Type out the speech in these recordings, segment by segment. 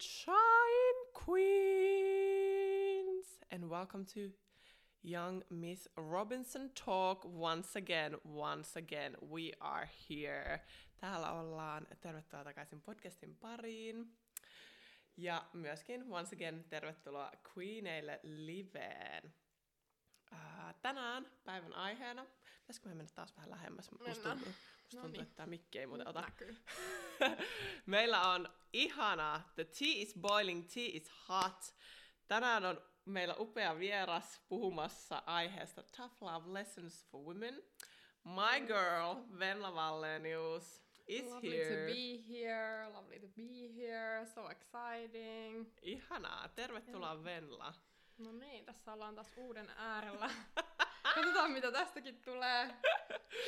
Sunshine Queens! And welcome to Young Miss Robinson Talk once again, once again. We are here. Täällä ollaan. Tervetuloa takaisin podcastin pariin. Ja myöskin once again tervetuloa Queeneille liveen. Uh, tänään päivän aiheena, pitäisikö me mennä taas vähän lähemmäs? Musta tuntuu, musta No tuntuu niin. että tämä mikki ei muuten ota. Meillä on ihana The Tea is Boiling, Tea is Hot. Tänään on meillä upea vieras puhumassa aiheesta Tough Love Lessons for Women. My girl, Venla Wallenius, is lovely here. to be here, lovely to be here, so exciting. Ihanaa, tervetuloa Venla. No niin, tässä ollaan taas uuden äärellä. Katsotaan mitä tästäkin tulee.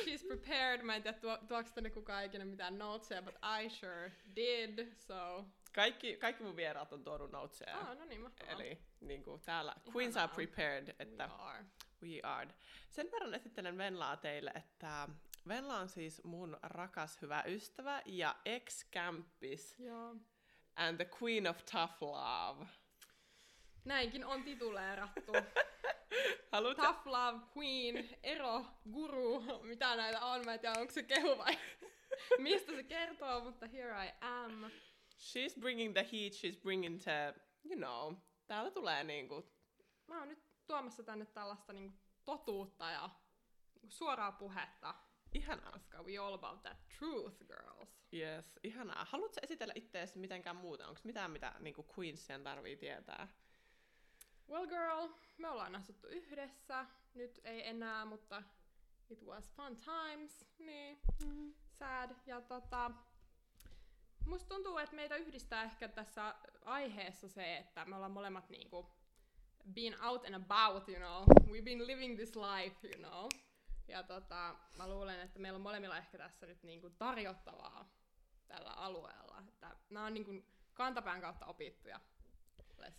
She's prepared. Mä en tiedä tuo, tuoks tänne kukaan ikinä mitään notesia, but I sure did, so... Kaikki, kaikki mun vieraat on tuonut noteseja. Ah, no niin, mahtavaa. Eli niin kuin täällä Queens are Ihanaa. prepared, että We are. we are. Sen verran esittelen Venlaa teille, että Venla on siis mun rakas hyvä ystävä ja ex-kämppis Joo. and the queen of tough love. Näinkin on tituleerattu. Haluat Tough love, queen, ero, guru, mitä näitä on, mä en tiedä onko se kehu vai mistä se kertoo, mutta here I am. She's bringing the heat, she's bringing the, you know, täällä tulee niinku, Mä oon nyt tuomassa tänne tällaista niinku totuutta ja niinku suoraa puhetta, ihanaa. koska we all about that truth, girls. Yes, ihanaa. Haluatko esitellä itseäsi mitenkään muuta? Onko mitään, mitä niinku Queensien tarvii tietää? Well girl, me ollaan asuttu yhdessä, nyt ei enää, mutta it was fun times, niin sad. Ja tota, musta tuntuu, että meitä yhdistää ehkä tässä aiheessa se, että me ollaan molemmat niinku been out and about, you know. We've been living this life, you know. Ja tota, mä luulen, että meillä on molemmilla ehkä tässä nyt niinku tarjottavaa tällä alueella. Että nämä on niinku kantapään kautta opittuja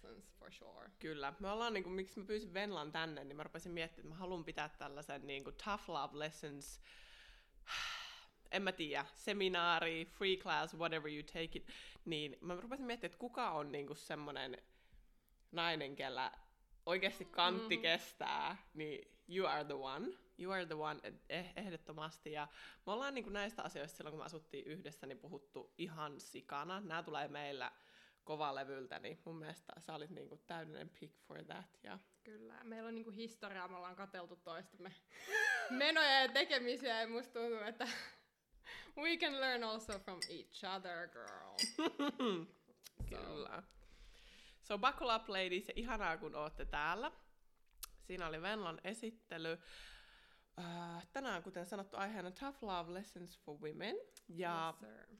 lessons for sure. Kyllä. Me ollaan, niinku, miksi mä pyysin Venlan tänne, niin mä rupesin miettimään, että mä haluan pitää tällaisen niinku, tough love lessons, en mä tiedä, seminaari, free class, whatever you take it, niin mä rupesin miettimään, että kuka on niinku semmonen nainen, kellä oikeasti kantti Mhm. kestää, niin you are the one. You are the one eh- ehdottomasti. Ja me ollaan niinku näistä asioista silloin, kun me asuttiin yhdessä, niin puhuttu ihan sikana. Nämä tulee meillä kovalevyltä, niin mun mielestä sä olit niinku täydellinen pick for that. Ja Kyllä, meillä on niinku historiaa, me ollaan kateltu toistamme menoja ja tekemisiä ja musta tuntuu, että we can learn also from each other, girl. Kyllä. So buckle up ladies, ja ihanaa kun ootte täällä. Siinä oli Venlan esittely. Uh, tänään, kuten sanottu, aiheena Tough Love Lessons for Women. Ja Yes, sir.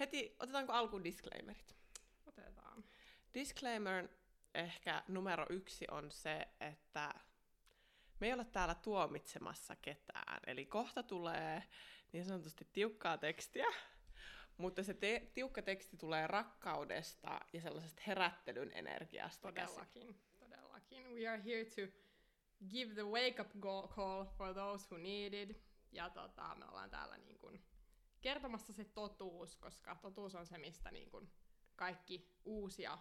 heti otetaanko alkuun disclaimerit? Disclaimer ehkä numero yksi on se, että me ei ole täällä tuomitsemassa ketään. Eli kohta tulee niin sanotusti tiukkaa tekstiä, mutta se te- tiukka teksti tulee rakkaudesta ja sellaisesta herättelyn energiasta käsin. Todellakin, todellakin. We are here to give the wake up go- call for those who need it. Ja tota, me ollaan täällä niin kun kertomassa se totuus, koska totuus on se, mistä niin kun kaikki uusi ja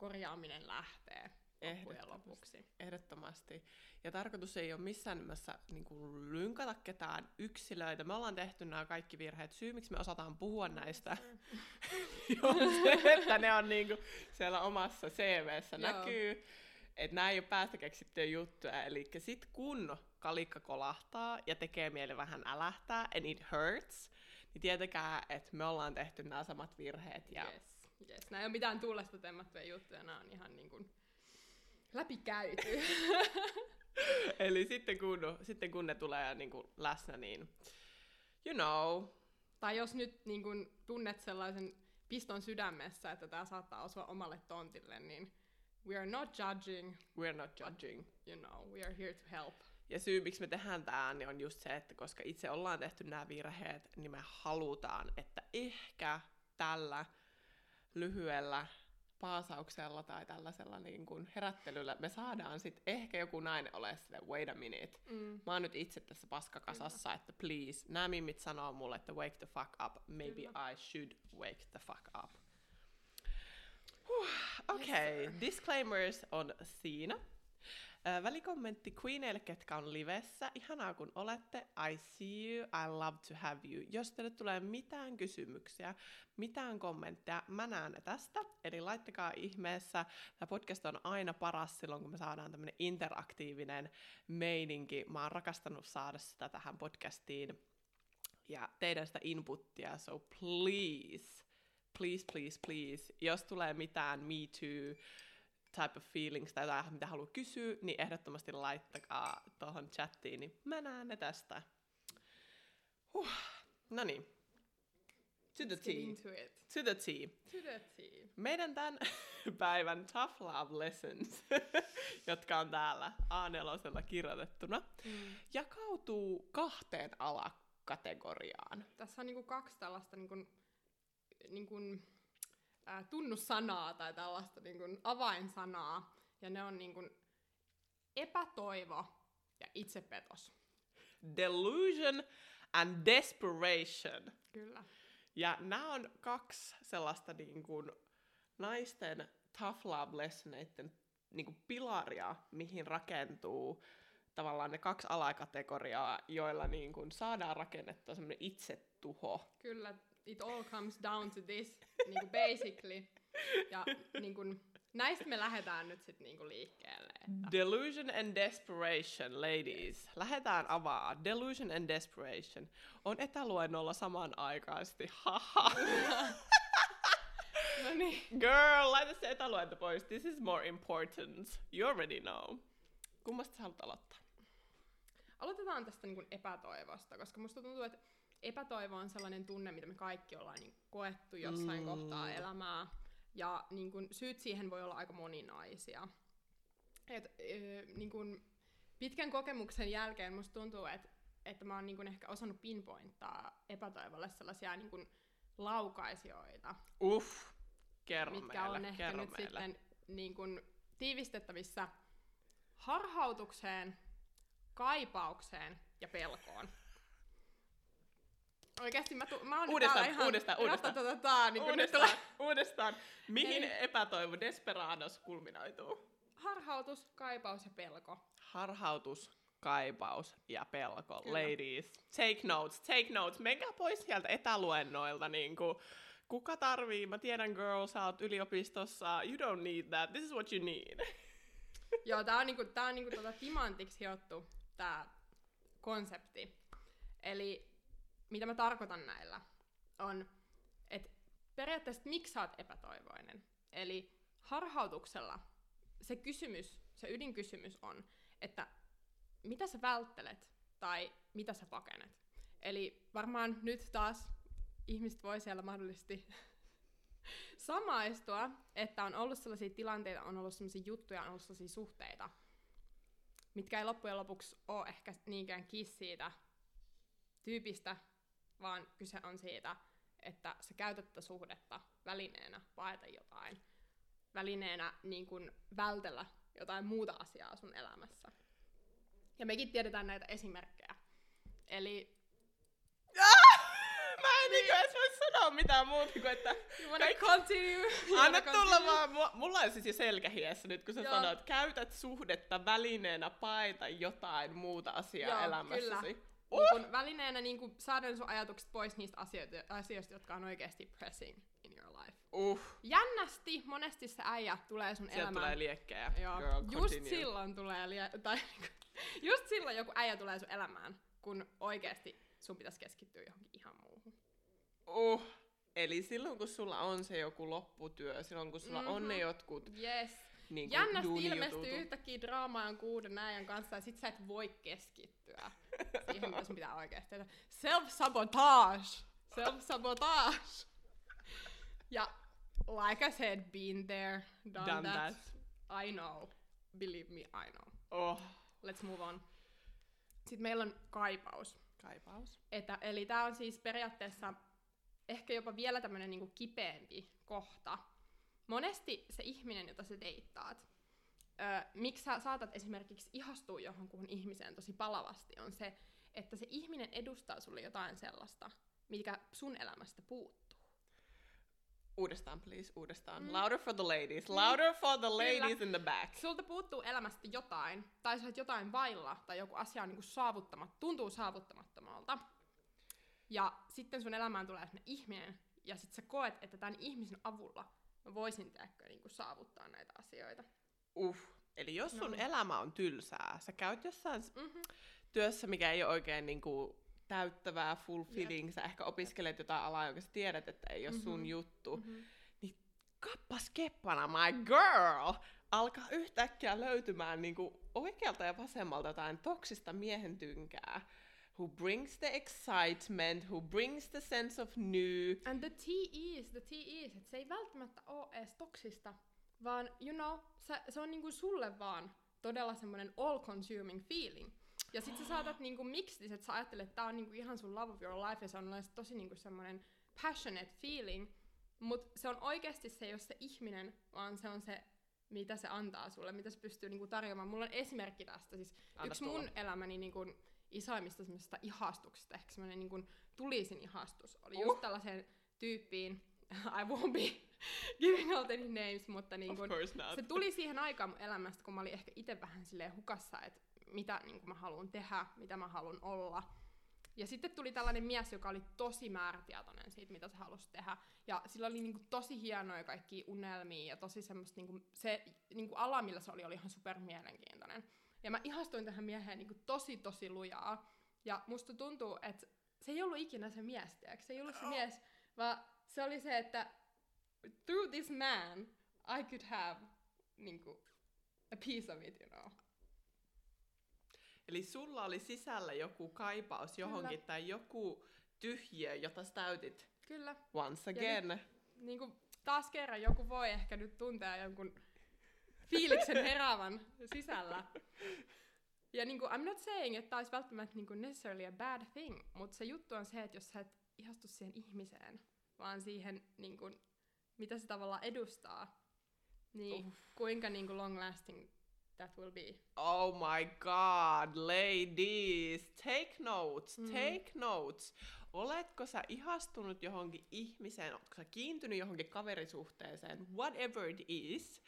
korjaaminen lähtee loppujen Ehdottomasti. lopuksi. Ehdottomasti. Ja tarkoitus ei ole missään nimessä niin kuin, lynkata ketään yksilöitä. Me ollaan tehty nämä kaikki virheet. Syy, miksi me osataan puhua näistä, on se, että ne on niin kuin, siellä omassa CVssä Joo. näkyy. Että nämä ei ole päästä keksittyjä juttuja. Eli sit kun kalikka kolahtaa ja tekee mieli vähän älähtää, and it hurts, niin tietäkää, että me ollaan tehty nämä samat virheet. Ja Yes, yes. Nämä ei ole mitään tuulesta temmattuja juttuja, nämä on ihan niin kuin läpikäyty. Eli sitten kun, sitten kun ne tulee niin kuin läsnä, niin you know, tai jos nyt niin kuin tunnet sellaisen piston sydämessä, että tämä saattaa osua omalle tontille, niin we are not judging, we're not judging. you know, we are here to help. Ja syy, miksi me tehdään tämä, niin on just se, että koska itse ollaan tehty nämä virheet, niin me halutaan, että ehkä tällä lyhyellä paasauksella tai tällaisella niin kuin herättelyllä me saadaan sitten ehkä joku nainen ole sille, wait a minute. Mm. Mä oon nyt itse tässä paskakasassa, että please, nämä mimmit sanoo mulle, että wake the fuck up, maybe Kyllä. I should wake the fuck up. Okei, sir. disclaimers on siinä. Välikommentti Queeneille, ketkä on livessä. Ihanaa kun olette. I see you, I love to have you. Jos teille tulee mitään kysymyksiä, mitään kommentteja, mä näen ne tästä. Eli laittakaa ihmeessä. Tämä podcast on aina paras silloin, kun me saadaan tämmöinen interaktiivinen meininki. Mä oon rakastanut saada sitä tähän podcastiin ja teidän sitä inputtia, so please, please, please, please, jos tulee mitään me too type of feelings tai jotain, mitä haluaa kysyä, niin ehdottomasti laittakaa tuohon chattiin, niin mä näen ne tästä. Huh. No niin. To the tea. To the tea. To the tea. Meidän tämän päivän Tough Love Lessons, jotka on täällä A4 kirjoitettuna, Mm. jakautuu kahteen alakategoriaan. Tässä on niinku kaksi tällaista niinku, niinku, ää, tunnussanaa tai tällaista niinku avainsanaa. Ja ne on niinku epätoivo ja itsepetos. Delusion and desperation. Kyllä. Ja nämä on kaksi sellaista niin kuin, naisten tough love lessoneiden niin kuin, pilaria, mihin rakentuu tavallaan ne kaksi alakategoriaa, joilla niin kuin, saadaan rakennettua semmoinen itsetuho. Kyllä, it all comes down to this, niinku basically. Ja niinku, näistä me lähdetään nyt sitten niinku liikkeelle. Että. Delusion and desperation, ladies. Lähdetään avaa. Delusion and desperation on etäluennolla samanaikaisesti. Haha. No niin. Girl, laita se etäluento pois. This is more important. You already know. Kummasta sä haluat aloittaa? Aloitetaan tästä niin kuin epätoivosta, koska musta tuntuu, että epätoivo on sellainen tunne, mitä me kaikki ollaan niin koettu jossain Mm. kohtaa elämää. Ja niin kuin, syyt siihen voi olla aika moninaisia. Et, ö, niin kuin, pitkän kokemuksen jälkeen musta tuntuu, että, että mä oon niin ehkä osannut pinpointtaa epätoivolle sellaisia niin kuin laukaisijoita, Uff. Kerro mitkä meille, on ehkä kerro nyt meille. sitten niin kuin, tiivistettävissä harhautukseen, kaipaukseen ja pelkoon. Oikeasti mä, tu- mä oon Uudestaan, täällä ihan uudestaan, uudestaan. ratatataa, niin nyt uudestaan, tulee uudestaan. Mihin Eli- epätoivo Desperados kulminoituu? harhautus, kaipaus ja pelko. Harhautus, kaipaus ja pelko. Kyllä. Ladies, take notes, take notes. Menkää pois sieltä etäluennoilta. Niin kuin, kuka tarvii? Mä tiedän, girl, sä oot yliopistossa. You don't need that. This is what you need. Joo, tää on, niinku, tää on niinku tota timantiksi hiottu tää konsepti. Eli mitä mä tarkoitan näillä on, että periaatteessa miksi sä oot epätoivoinen. Eli harhautuksella se kysymys, se ydinkysymys on, että mitä sä välttelet tai mitä sä pakenet. Eli varmaan nyt taas ihmiset voi siellä mahdollisesti samaistua, että on ollut sellaisia tilanteita, on ollut sellaisia juttuja, on ollut sellaisia suhteita, mitkä ei loppujen lopuksi ole ehkä niinkään kiinni siitä tyypistä, vaan kyse on siitä, että sä käytät tätä suhdetta välineenä paeta jotain, välineenä niin kuin vältellä jotain muuta asiaa sun elämässä. Ja mekin tiedetään näitä esimerkkejä. Eli Mä en niin. edes voi sanoa mitään muuta kuin, että you wanna Kaikki- continue? You anna tulla vaan. Mulla on siis jo selkähiessä nyt, kun sä Joo. sanoit, käytät suhdetta välineenä paeta jotain muuta asiaa Joo, elämässäsi. kyllä. Niin kun välineenä niin kun saada sun ajatukset pois niistä asioita, asioista, jotka on oikeasti pressing in your life. Uh, Jännästi monesti se äijä tulee sun sieltä elämään. tulee liekkejä. Joo, Girl, just silloin tulee, lie- tai just silloin joku äijä tulee sun elämään, kun oikeasti sun pitäisi keskittyä johonkin ihan muuhun. Uh. Eli silloin kun sulla on se joku lopputyö, silloin kun sulla mm-hmm. on ne Mhm. jotkut Yes. Niin Jännästi ilmestyy yhtäkkiä draamaan kuuden äijän kanssa ja sit sä et voi keskittyä siihen, mitä sun pitää oikeasti tehdä. Self-sabotage! Self-sabotage! Ja like I said, been there, done, Done that. that. I know. Believe me, I know. Oh, Let's move on. Sitten meillä on kaipaus. kaipaus. Että, eli tämä on siis periaatteessa ehkä jopa vielä tämmöinen niinku kipeämpi kohta. Monesti se ihminen, jota sä deittaat, ö, miksi sä saatat esimerkiksi ihastua johonkuhun ihmiseen tosi palavasti, on se, että se ihminen edustaa sulle jotain sellaista, mikä sun elämästä puuttuu. Uudestaan, please, uudestaan. Mm. Louder for the ladies. Louder for the ladies Kyllä. in the back. Sulta puuttuu elämästä jotain, tai sä oot jotain vailla, tai joku asia on niinku saavuttamat, tuntuu saavuttamattomalta. Ja sitten sun elämään tulee ihminen, ja sit sä koet, että tämän ihmisen avulla mä voisin tehdä niinku saavuttaa näitä asioita. Uff. Eli jos sun No niin. elämä on tylsää, sä käyt jossain Mm-hmm. työssä, mikä ei ole oikein niinku täyttävää, fulfilling, sä ehkä opiskelet jotain alaa, jonka sä tiedät, että ei ole sun Mhm. juttu, Mm-hmm. kappas keppana, my girl! Alkaa yhtäkkiä löytymään niinku oikealta ja vasemmalta jotain toksista miehen tynkää. Who brings the excitement, who brings the sense of new. And the tea is, the tea is, että se ei välttämättä ole edes toksista, vaan you know, se, se on niinku sulle vaan todella semmoinen all-consuming feeling. Ja sit sä saatat niinku mixtis, että sä ajattelet, että tää on niinku ihan sun love of your life, ja se on tosi niinku semmoinen passionate feeling, mut se on oikeasti se ole se ihminen, vaan se on se, mitä se antaa sulle, mitä se pystyy niinku tarjoamaan. Mulla on esimerkki tästä, siis Anna yksi tulla. mun elämäni niinku isoimmista semmoisista ihastuksista, ehkä semmoinen niinku tulisin ihastus, oli Uh. just tällaiseen tyyppiin, I won't be giving out any names, mutta niin not. se tuli siihen aikaan mun elämästä, kun mä olin ehkä itse vähän silleen hukassa, että mitä niin mä haluan tehdä, mitä mä haluan olla. Ja sitten tuli tällainen mies, joka oli tosi määrätietoinen siitä, mitä se halusi tehdä. Ja sillä oli niinku tosi hienoja kaikkia unelmia ja tosi semmoista, niinku, se niinku ala, millä se oli, oli ihan super mielenkiintoinen. Ja mä ihastuin tähän mieheen niinku tosi tosi lujaa. Ja musta tuntuu, että se ei ollut ikinä se mies, tiedätkö? Se ei ollut se mies, vaan se oli se, että through this man I could have niinku, a piece of it, you know. Eli sulla oli sisällä joku kaipaus johonkin Kyllä. tai joku tyhjiö, jota sä täytit Kyllä. once Ja again. Niinku, taas kerran joku voi ehkä nyt tuntea jonkun fiiliksen heräävän sisällä. Ja niinku, I'm not saying, että tämä olisi välttämättä niinku necessarily a bad thing, mutta se juttu on se, että jos sä et ihastu siihen ihmiseen, vaan siihen, niinku, mitä se tavallaan edustaa, niin Uff. kuinka niinku long lasting that will be. Oh my god, ladies, take notes, Mm. take notes. Oletko sä ihastunut johonkin ihmiseen, oletko sä kiintynyt johonkin kaverisuhteeseen, whatever it is,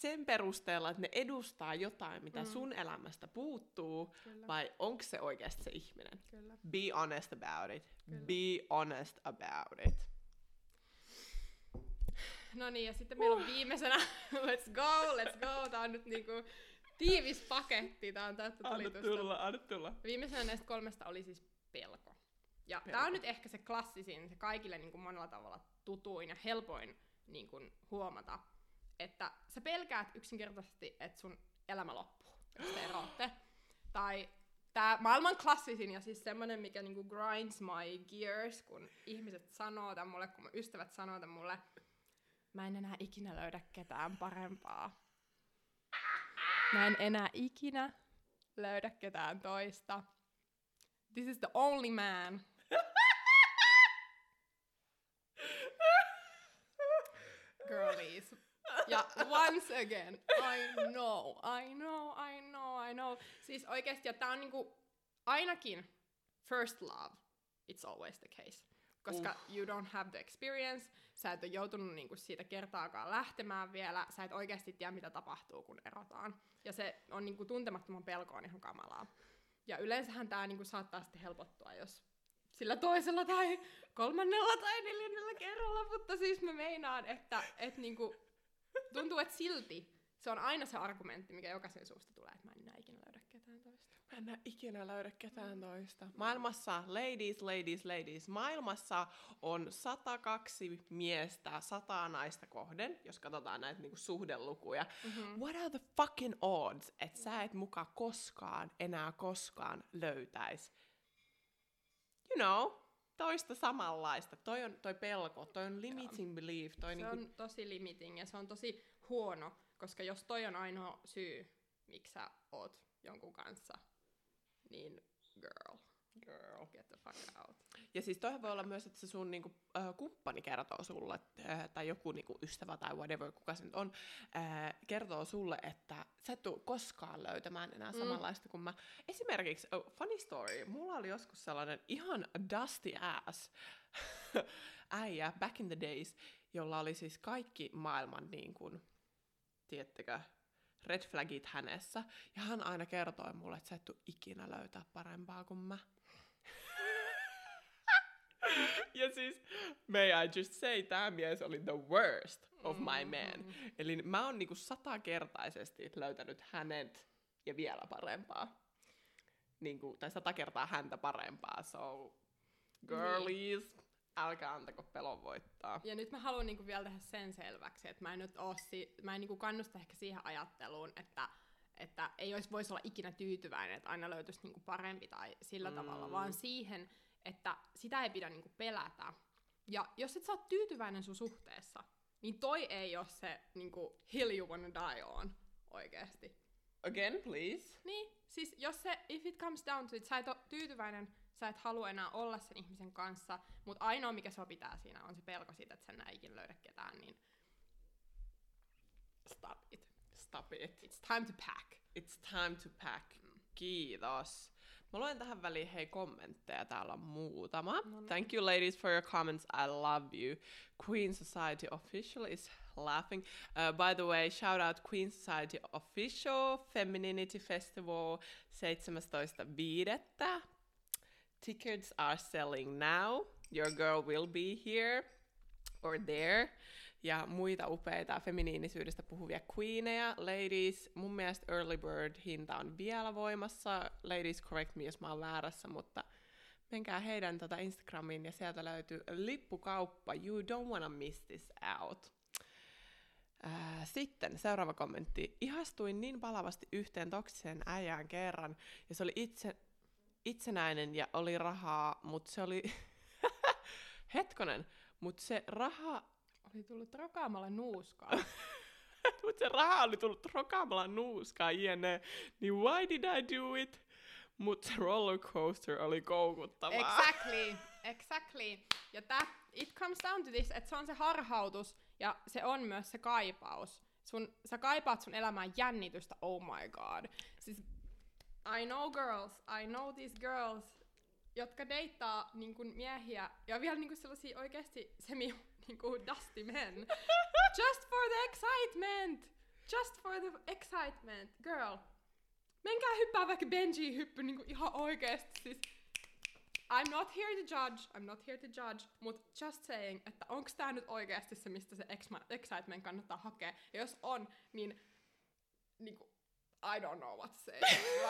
sen perusteella, että ne edustaa jotain, mitä Mm. sun elämästä puuttuu, Kyllä. vai onko se oikeasti se ihminen? Kyllä. Be honest about it. Kyllä. Be honest about it. No niin, ja sitten meillä on viimeisenä, let's go, let's go, tää on nyt niinku tiivis paketti, tää on täyttä Anna tulitusta. tulla, anna tulla. Viimeisenä näistä kolmesta oli siis pelko. Ja Pelko. tää on nyt ehkä se klassisin, se kaikille niin kuin monella tavalla tutuin ja helpoin niin kuin huomata, että sä pelkäät yksinkertaisesti, että sun elämä loppuu, jos te eroatte. Tai tää maailman klassisin ja siis semmonen, mikä niinku grinds my gears, kun ihmiset sanoo tän mulle, kun mun ystävät sanoo tän mulle, mä en enää ikinä löydä ketään parempaa. Mä en enää ikinä löydä ketään toista. This is the only man. Girlies. Ja once again, I know, I know, I know, I know. Siis oikeesti, ja tää on niinku ainakin first love, it's always the case. Koska Uh. you don't have the experience, sä et ole joutunut niinku siitä kertaakaan lähtemään vielä, sä et oikeasti tiedä mitä tapahtuu kun erotaan. Ja se on niinku tuntemattoman pelko on ihan kamalaa. Ja yleensähän tää niinku saattaa sitten helpottua, jos sillä toisella tai kolmannella tai neljännellä kerralla, mutta siis mä meinaan, että et niinku, tuntuu, että silti se on aina se argumentti, mikä jokaisen suusta tulee, että mä en enää ikinä löydä ketään toista. Mä en ikinä löydä ketään toista. Maailmassa, ladies, ladies, ladies, maailmassa on 102 miestä sataa naista kohden, jos katsotaan näitä niinku suhdelukuja. Mm-hmm. What are the fucking odds, että sä et muka koskaan, enää koskaan löytäis, you know, toista samanlaista. Toi on toi pelko, toi on limiting belief, toi Se niinku, on tosi limiting ja se on tosi huono, koska jos toi on ainoa syy, miksi sä oot jonkun kanssa, niin girl, girl. get the fuck out. Ja siis toihan voi olla myös, että se sun niinku, äh, kumppani kertoo sulle, äh, tai joku niinku, ystävä tai whatever, kuka se nyt on, äh, kertoo sulle, että sä et tuu koskaan löytämään enää Mm. samanlaista kuin mä. Esimerkiksi, oh, funny story, mulla oli joskus sellainen ihan dusty ass äijä back in the days, jolla oli siis kaikki maailman niin kuin, tiettekö, red flagit hänessä. Ja hän aina kertoi mulle, että sä et tuu ikinä löytää parempaa kuin mä. Ja siis, may I just say, tämä mies oli the worst of my man. Mm-hmm. Eli mä oon niinku satakertaisesti löytänyt hänet ja vielä parempaa. Niinku, tai sata kertaa häntä parempaa, so girlies, älkää antako pelon voittaa. Ja nyt mä haluan niinku vielä tehdä sen selväksi, että mä en nyt oo si- mä en niinku kannusta ehkä siihen ajatteluun, että että ei olisi, voisi olla ikinä tyytyväinen, että aina löytyisi niinku parempi tai sillä mm. tavalla, vaan siihen, että sitä ei pidä niinku pelätä. Ja jos et sä oot tyytyväinen sun suhteessa, niin toi ei ole se niinku, hill you wanna die on oikeesti. Again, please. Niin, siis jos se, if it comes down to it, sä et ole tyytyväinen, sä et halua enää olla sen ihmisen kanssa, mutta ainoa mikä sua pitää siinä on se pelko siitä, että sä enää ikinä löydä ketään, niin stop it. Stop it. It's time to pack. It's time to pack. Kiitos. Mä luen tähän väliin hei kommentteja, täällä on muutama. No niin. Thank you ladies for your comments, I love you. Queen Society Official is laughing. Uh, by the way, shout out Queen Society Official Femininity Festival 17.5. Tickets are selling now. Your girl will be here or there. Ja muita upeita feminiinisyydestä puhuvia queeneja. Ladies, mun mielestä Early Bird hinta on vielä voimassa. Ladies, correct me, jos mä oon väärässä, mutta menkää heidän tota Instagramiin ja sieltä löytyy lippukauppa. You don't wanna miss this out. Ää, sitten seuraava kommentti. Ihastuin niin palavasti yhteen toksiseen äijään kerran, ja se oli itse, itsenäinen ja oli rahaa, mutta se oli... Hetkonen, mutta se raha Oli tullut rokaamalla nuuskaa. mutta se raha oli tullut rokaamalla nuuskaa jne. Niin why did I do it? Mutta se rollercoaster oli koukuttavaa. exactly, exactly. Ja tää, it comes down to this, että se on se harhautus ja se on myös se kaipaus. Sun, sä kaipaat sun elämään jännitystä, oh my god. Siis, I know girls, I know these girls, jotka deittaa niin miehiä, ja vielä niin sellaisia oikeasti semi niin kuin dusty men. Just for the excitement! Just for the excitement, girl. Menkää hyppää vaikka Benji hyppy niin kuin ihan oikeesti. Siis, I'm not here to judge, I'm not here to judge, mutta just saying, että onks tää nyt oikeasti se, mistä se excitement kannattaa hakea. Ja jos on, niin niinku, I don't know what to say.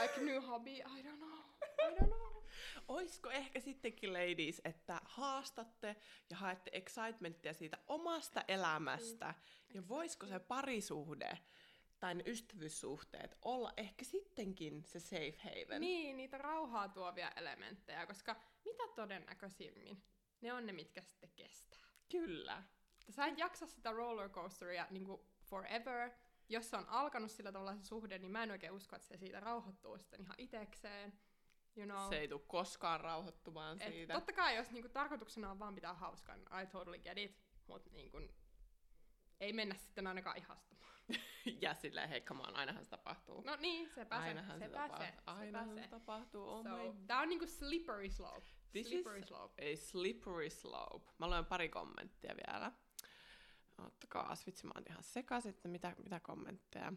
like new hobby, I don't know. I don't know. Oisko ehkä sittenkin, ladies, että haastatte ja haette excitementtia siitä omasta elämästä, ja voisiko se parisuhde tai ne ystävyyssuhteet olla ehkä sittenkin se safe haven? Niin, niitä rauhaa tuovia elementtejä, koska mitä todennäköisimmin ne on ne, mitkä sitten kestää. Kyllä. Sä et jaksa sitä rollercoasteria niinku forever. Jos se on alkanut sillä tavalla se suhde, niin mä en oikein usko, että se siitä rauhoittuu sitten ihan itekseen. You know. Se ei tule koskaan rauhoittumaan Et siitä. totta kai, jos niinku tarkoituksena on vaan pitää hauskaa, niin I totally get it. Mutta niinku, ei mennä sitten ainakaan ihastumaan. ja silleen, hei, come on, ainahan se tapahtuu. No niin, se, ainahan se, sepä tapahtuu. se, Ainahan se se. tapahtuu. Oh So, my tää on niinku slippery slope. This slippery is slope. a slippery slope. Mä luen pari kommenttia vielä. Ottakaa, vitsi, mä oon ihan sekaisin, että mitä, mitä kommentteja.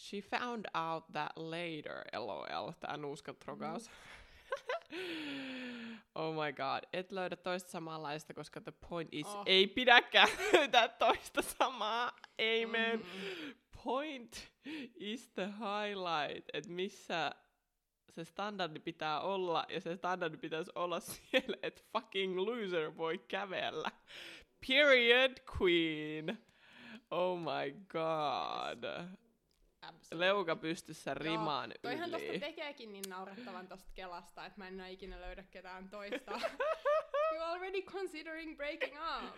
She found out that later, lol, tää nuuskatrogaus. oh my god, et löydä toista samanlaista, koska the point is, Oh. ei pidäkään löytää toista samaa. Amen. Mhm. Point is the highlight, että missä se standardi pitää olla, ja se standardi pitäisi olla siellä, että fucking loser voi kävellä. Period, queen. Oh my god. Leuka pystyssä rimaan Toihan tosta yli. tekeekin niin naurettavan tosta Kelasta, että mä en enää ikinä löydä ketään toista. You're already considering breaking up.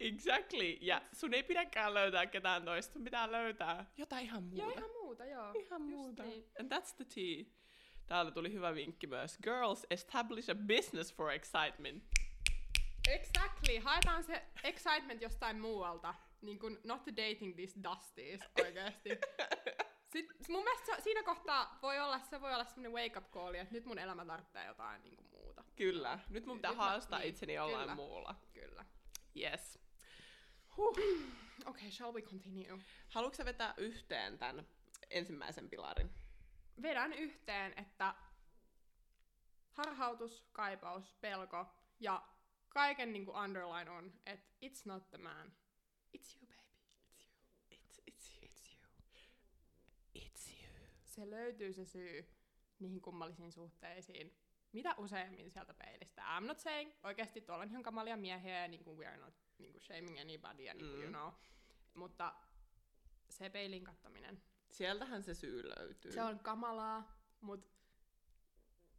Exactly. Ja sun ei pidäkään löytää ketään toista, sun pitää löytää jotain ihan muuta. Joo, ihan muuta, joo. Ihan Just muuta. Niin. And that's the tea. Täällä tuli hyvä vinkki myös. Girls, establish a business for excitement. Exactly. Haetaan se excitement jostain muualta. Niin kuin not dating these dusties oikeesti. Sitten mun mielestä se, siinä kohtaa voi olla, se voi olla semmonen wake up call, että nyt mun elämä tarvitsee jotain niin kuin muuta. Kyllä. Nyt mun pitää Nyt mä- haastaa niin, itseni jollain kyllä. muulla. Kyllä. Yes. Huh. Okay, shall we continue? Haluatko sä vetää yhteen tämän ensimmäisen pilarin? Vedän yhteen, että harhautus, kaipaus, pelko ja kaiken niinku underline on, että it's not the man. It's you, baby. It's you. It's, it's you. It's you. It's you. Se löytyy se syy niihin kummallisiin suhteisiin. Mitä useimmin sieltä peilistä. I'm not saying, oikeasti tuolla on ihan kamalia miehiä ja niin kuin we are not niin kuin shaming anybody ja niin kuin, Mm. you know. Mutta se peilin kattaminen. Sieltähän se syy löytyy. Se on kamalaa, mutta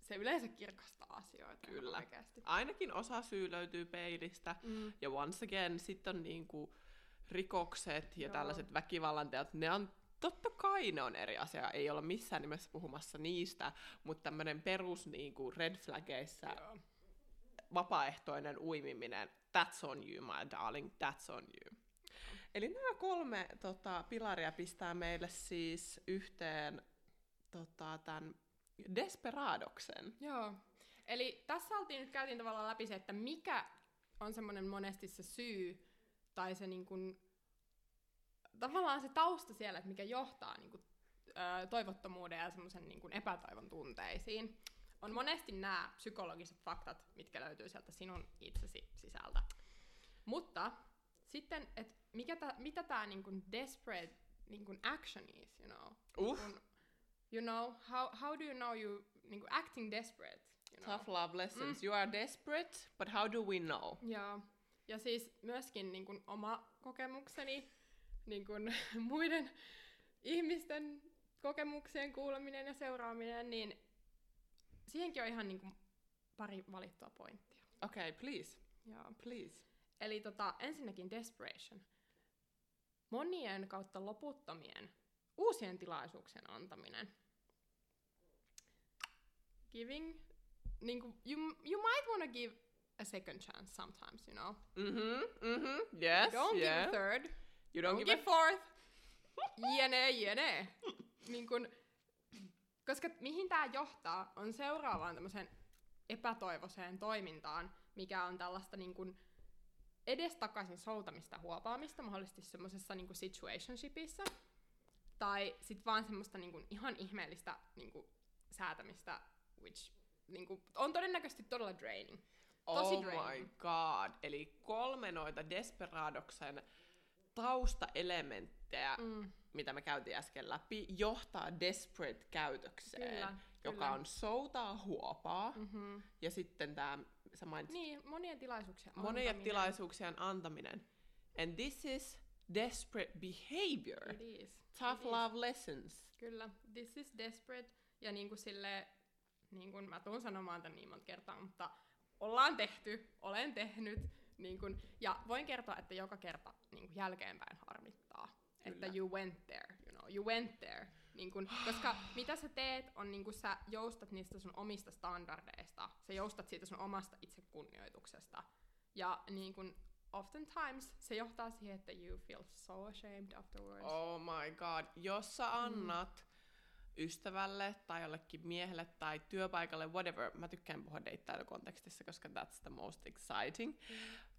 se yleensä kirkastaa asioita. Kyllä. Oikeasti. Ainakin osa syy löytyy peilistä. Mm. Ja once again, sitten on niinku rikokset ja Joo. tällaiset väkivallanteot, ne on Totta kai ne on eri asia, ei olla missään nimessä puhumassa niistä, mutta tämmöinen perus niinku red flageissa Joo. vapaaehtoinen uimiminen, that's on you, my darling, that's on you. Eli nämä kolme tota, pilaria pistää meille siis yhteen tota, tämän desperadoksen. Joo. Eli tässä oltiin nyt käytiin tavallaan läpi se, että mikä on semmoinen monesti se syy tai se niin kuin, tavallaan se tausta siellä, että mikä johtaa niin kuin, ö, toivottomuuden ja semmoisen niin kuin epätoivon tunteisiin. On monesti nämä psykologiset faktat, mitkä löytyy sieltä sinun itsesi sisältä. Mutta sitten, että mikä tä, mitä tämä niin kuin desperate niin kuin action is, you know? Uff. Kun, you know, how, how do you know you niin kuin acting desperate? You know? Tough love lessons. You are desperate, but how do we know? Joo. Ja siis myöskin niin kuin oma kokemukseni, niin kuin muiden ihmisten kokemuksien kuuleminen ja seuraaminen, niin siihenkin on ihan niin kuin pari valittua pointtia. Okay, please, Joo. please. Eli tota, ensinnäkin desperation. Monien kautta loputtomien uusien tilaisuuksien antaminen. Giving, niin kuin, you, you might want to give a second chance sometimes, you know. Mhm, mhm, yes, Don't give yeah. a third. You Don't, don't, give give a... fourth. Jene, jene. niin kun, koska mihin tämä johtaa, on seuraavaan tämmöiseen epätoivoiseen toimintaan, mikä on tällaista niin kun edestakaisin soutamista huopaamista, mahdollisesti semmoisessa niin situationshipissa, tai sit vaan semmoista niin kun ihan ihmeellistä niin kun säätämistä, which niin kun, on todennäköisesti todella draining. Tosi oh my draining. god. Eli kolme noita Desperadoksen taustaelementtejä, Mm. mitä me käytiin äsken läpi, johtaa desperate käytökseen, Kyllä, joka kyllä. on soutaa huopaa, Mm-hmm. ja sitten tämä, sä mainitsit, Niin, monien tilaisuuksien monien antaminen. tilaisuuksien antaminen. And this is desperate behavior. It is. Tough It is. love lessons. Kyllä, this is desperate. Ja niin kuin sille, niin kuin mä tuun sanomaan tämän niin monta kertaa, mutta ollaan tehty, olen tehnyt. Niin kuin, ja voin kertoa, että joka kerta niin kuin jälkeenpäin harmittaa. Että Kyllä. you went there, you know, you went there. Niin kun, koska mitä sä teet on niin kun sä joustat niistä sun omista standardeista, sä joustat siitä sun omasta itsekunnioituksesta. Ja niin kun, oftentimes se johtaa siihen, että you feel so ashamed afterwards. Oh my god. Jos sä annat ystävälle tai jollekin miehelle tai työpaikalle, whatever, mä tykkään puhua deittailukontekstissa, koska that's the most exciting,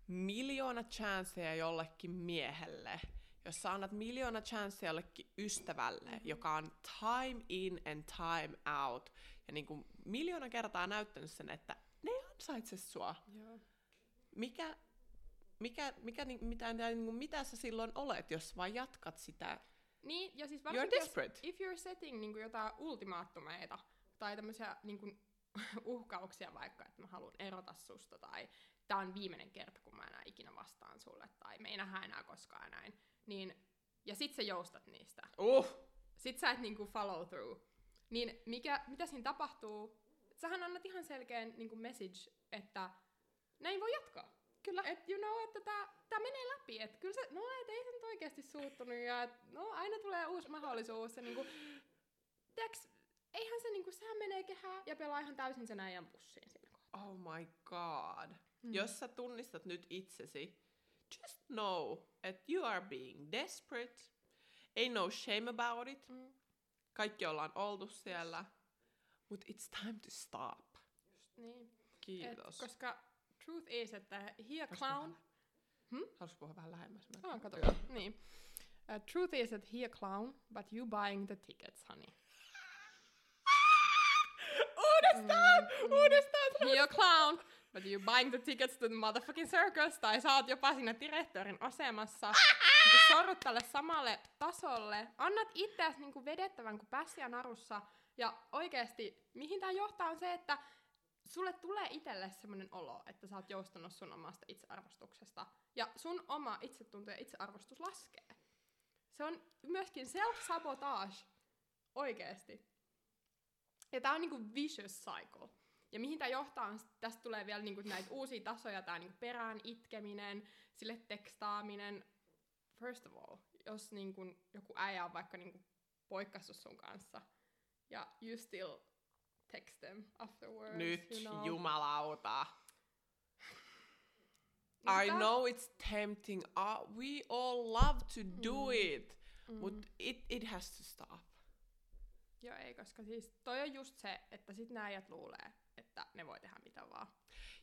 miljoona chanceja jollekin miehelle, jos sä annat miljoona chanceja jollekin ystävälle, mm-hmm. joka on time in and time out, ja niin kuin miljoona kertaa näyttänyt sen, että ne ei ansaitse sua. Joo. Mikä, mikä, mikä, mitä, niin kuin, mitä sä silloin olet, jos vaan jatkat sitä Niin, ja siis You're varsinkin jos, desperate. if you're setting niin jotain ultimaattumeita tai tämmöisiä niin kuin, uhkauksia vaikka, että mä haluan erota susta tai tää on viimeinen kerta, kun mä enää ikinä vastaan sulle tai me ei nähdä enää koskaan näin, niin ja sit sä joustat niistä. Uh, Sit sä et niinku follow through. Niin mikä, mitä siinä tapahtuu? Sähän annat ihan selkeän niinku message, että näin voi jatkaa. Kyllä. Et you know, että tää, tää menee läpi. Et kyllä se, no et ei se nyt oikeesti suuttunut ja et, no aina tulee uusi mahdollisuus. Ja niinku, tiiäks, eihän se niinku, sehän menee kehään ja pelaa ihan täysin sen äijän pussiin siinä kohtaa. Oh my god. Mm. Jos sä tunnistat nyt itsesi, just know that you are being desperate. Ain't no shame about it. Mm. Kaikki ollaan oltu siellä. But it's time to stop. Just niin. kiitos. Et, koska truth is, että he a clown... Hmm? Haluaisitko puhua vähän lähemmäs? Mä- Ah, kato. Niin. Uh, truth is that he a clown, but you buying the tickets, honey. Uudestaan! Mm, Uudestaan! He a clown, but you buying the tickets to the motherfucking circus, tai sä oot jopa siinä direktöörin asemassa. Niinku sorrut tälle samalle tasolle. Annat itseäsi niinku vedettävän kuin pässiä narussa. Ja oikeesti, mihin tää johtaa on se, että sulle tulee itselle semmoinen olo, että sä oot joustanut sun omasta itsearvostuksesta. Ja sun oma itsetunto ja itsearvostus laskee. Se on myöskin self-sabotage. Oikeesti. Ja tää on niinku vicious cycle. Ja mihin tämä johtaa, on, tästä tulee vielä niinku näitä uusia tasoja, tämä niinku perään itkeminen, sille tekstaaminen. First of all, jos niinku joku äijä on vaikka niinku poikkassut sun kanssa, ja you still text them afterwards, Nyt you know. jumalauta. I know it's tempting. Uh, we all love to do Mm. it. Mm. But it, it has to stop. Joo, ei, koska siis toi on just se, että sit nää äijät luulee, että ne voi tehdä mitä vaan.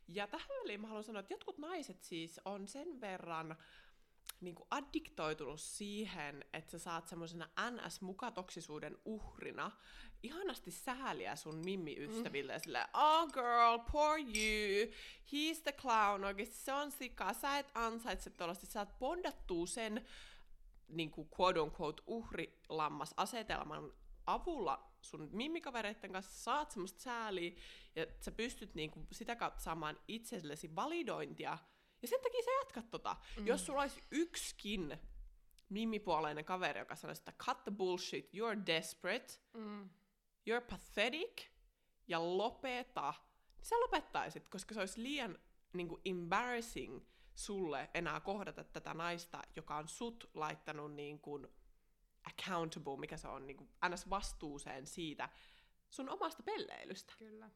Ja tähän väliin mä haluan sanoa, että jotkut naiset siis on sen verran niin kuin addiktoitunut siihen, että sä saat semmoisena NS-mukatoksisuuden uhrina ihanasti sääliä sun mimmi-ystäville ja silleen, oh girl, poor you, he's the clown, oikeesti se on sika, sä et ansaitse tuollaista, sä oot bondattuu sen niin kuin quote unquote uhrilammas-asetelman avulla sun mimmikavereiden kanssa. Saat semmoista sääliä ja sä pystyt niinku sitä kautta saamaan itsellesi validointia. Ja sen takia sä jatkat tota. Mm. Jos sulla olisi yksikin mimmipuoleinen kaveri, joka sanoisi, että cut the bullshit, you're desperate, Mm. you're pathetic, ja lopeta, niin sä lopettaisit, koska se olisi liian niinku, embarrassing sulle enää kohdata tätä naista, joka on sut laittanut niin kuin, accountable, mikä se on, niin kuin, ns. vastuuseen siitä sun omasta pelleilystä. Kyllä.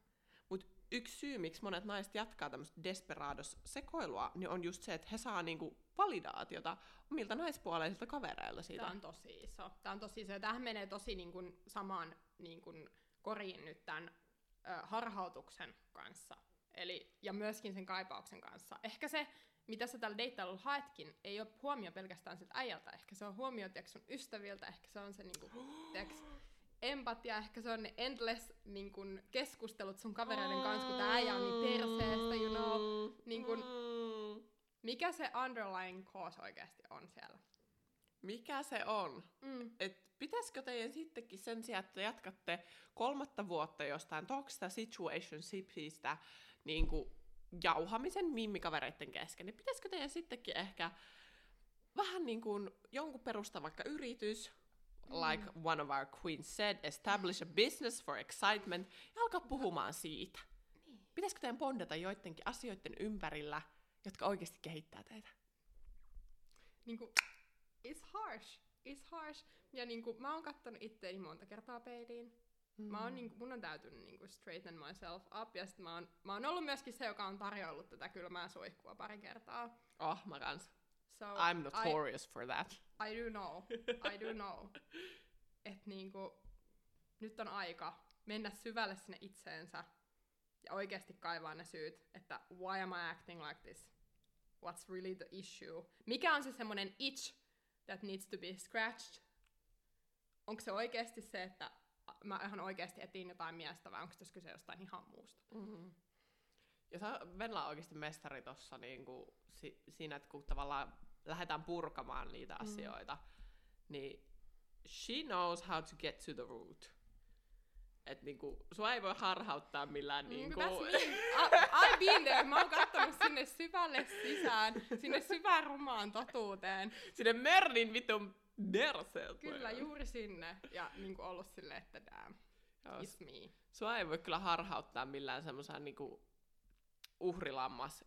Yksi syy, miksi monet naiset jatkaa tämmöistä desperados-sekoilua, niin on just se, että he saa niinku validaatiota omilta naispuoleisilta kavereilta siitä. Tämä on tosi iso. Tämä on tosi iso. Tämähän menee tosi niin kuin, samaan niin kuin, koriin nyt tämän ö, harhautuksen kanssa. Eli, ja myöskin sen kaipauksen kanssa. Ehkä se, mitä sä tällä deittailulla haetkin, ei ole huomio pelkästään siltä äijältä. Ehkä se on huomio tiiäks, sun ystäviltä, ehkä se on se niin kuin, tiiäks, empatia, ehkä se on ne endless niin kuin, keskustelut sun kavereiden kanssa, kun tää äijä on niin perseestä, you know. niin kun- Mm. Mikä se underlying cause oikeasti on siellä? Mikä se on? Mm. Et pitäisikö teidän sittenkin sen sijaan, että jatkatte kolmatta vuotta jostain toksista situationshipistä niin jauhamisen mimmikavereiden kesken, niin pitäisikö teidän sittenkin ehkä vähän niin kuin jonkun perustaa vaikka yritys, like one of our queens said, establish a business for excitement, ja alkaa puhumaan siitä. Niin. Pitäisikö teidän bondata joidenkin asioiden ympärillä, jotka oikeasti kehittää teitä? niinku, it's harsh. It's harsh. Ja niinku, mä oon kattonut itteeni monta kertaa peiliin. Mm. Mä oon, niinku, mun on täytynyt niinku, straighten myself up. Ja sit mä oon, mä oon ollut myöskin se, joka on tarjoillut tätä kylmää suihkua pari kertaa. Oh, mä kans. So, I'm notorious for that. I, I do know. I do know. Et niinku, nyt on aika mennä syvälle sinne itseensä ja oikeasti kaivaa ne syyt, että why am I acting like this? What's really the issue? Mikä on se semmoinen itch that needs to be scratched? Onko se oikeasti se, että mä ihan oikeasti etin jotain miestä vai onko tässä kyse jostain ihan muusta? Mm-hmm. Ja sä, Venla on oikeasti mestari tossa niinku, si, siinä, että kun tavallaan lähdetään purkamaan niitä Mm. asioita, niin she knows how to get to the root. Et niinku, sua ei voi harhauttaa millään niinku... Niinku, I've been there. Mä oon kattonut sinne syvälle sisään, sinne syvään rumaan totuuteen. Sinne Merlin vitun merseet. Kyllä, juuri sinne. Ja niinku ollut silleen, että damn, it's me. Sua ei voi kyllä harhauttaa millään semmoisen niinku uhrilammas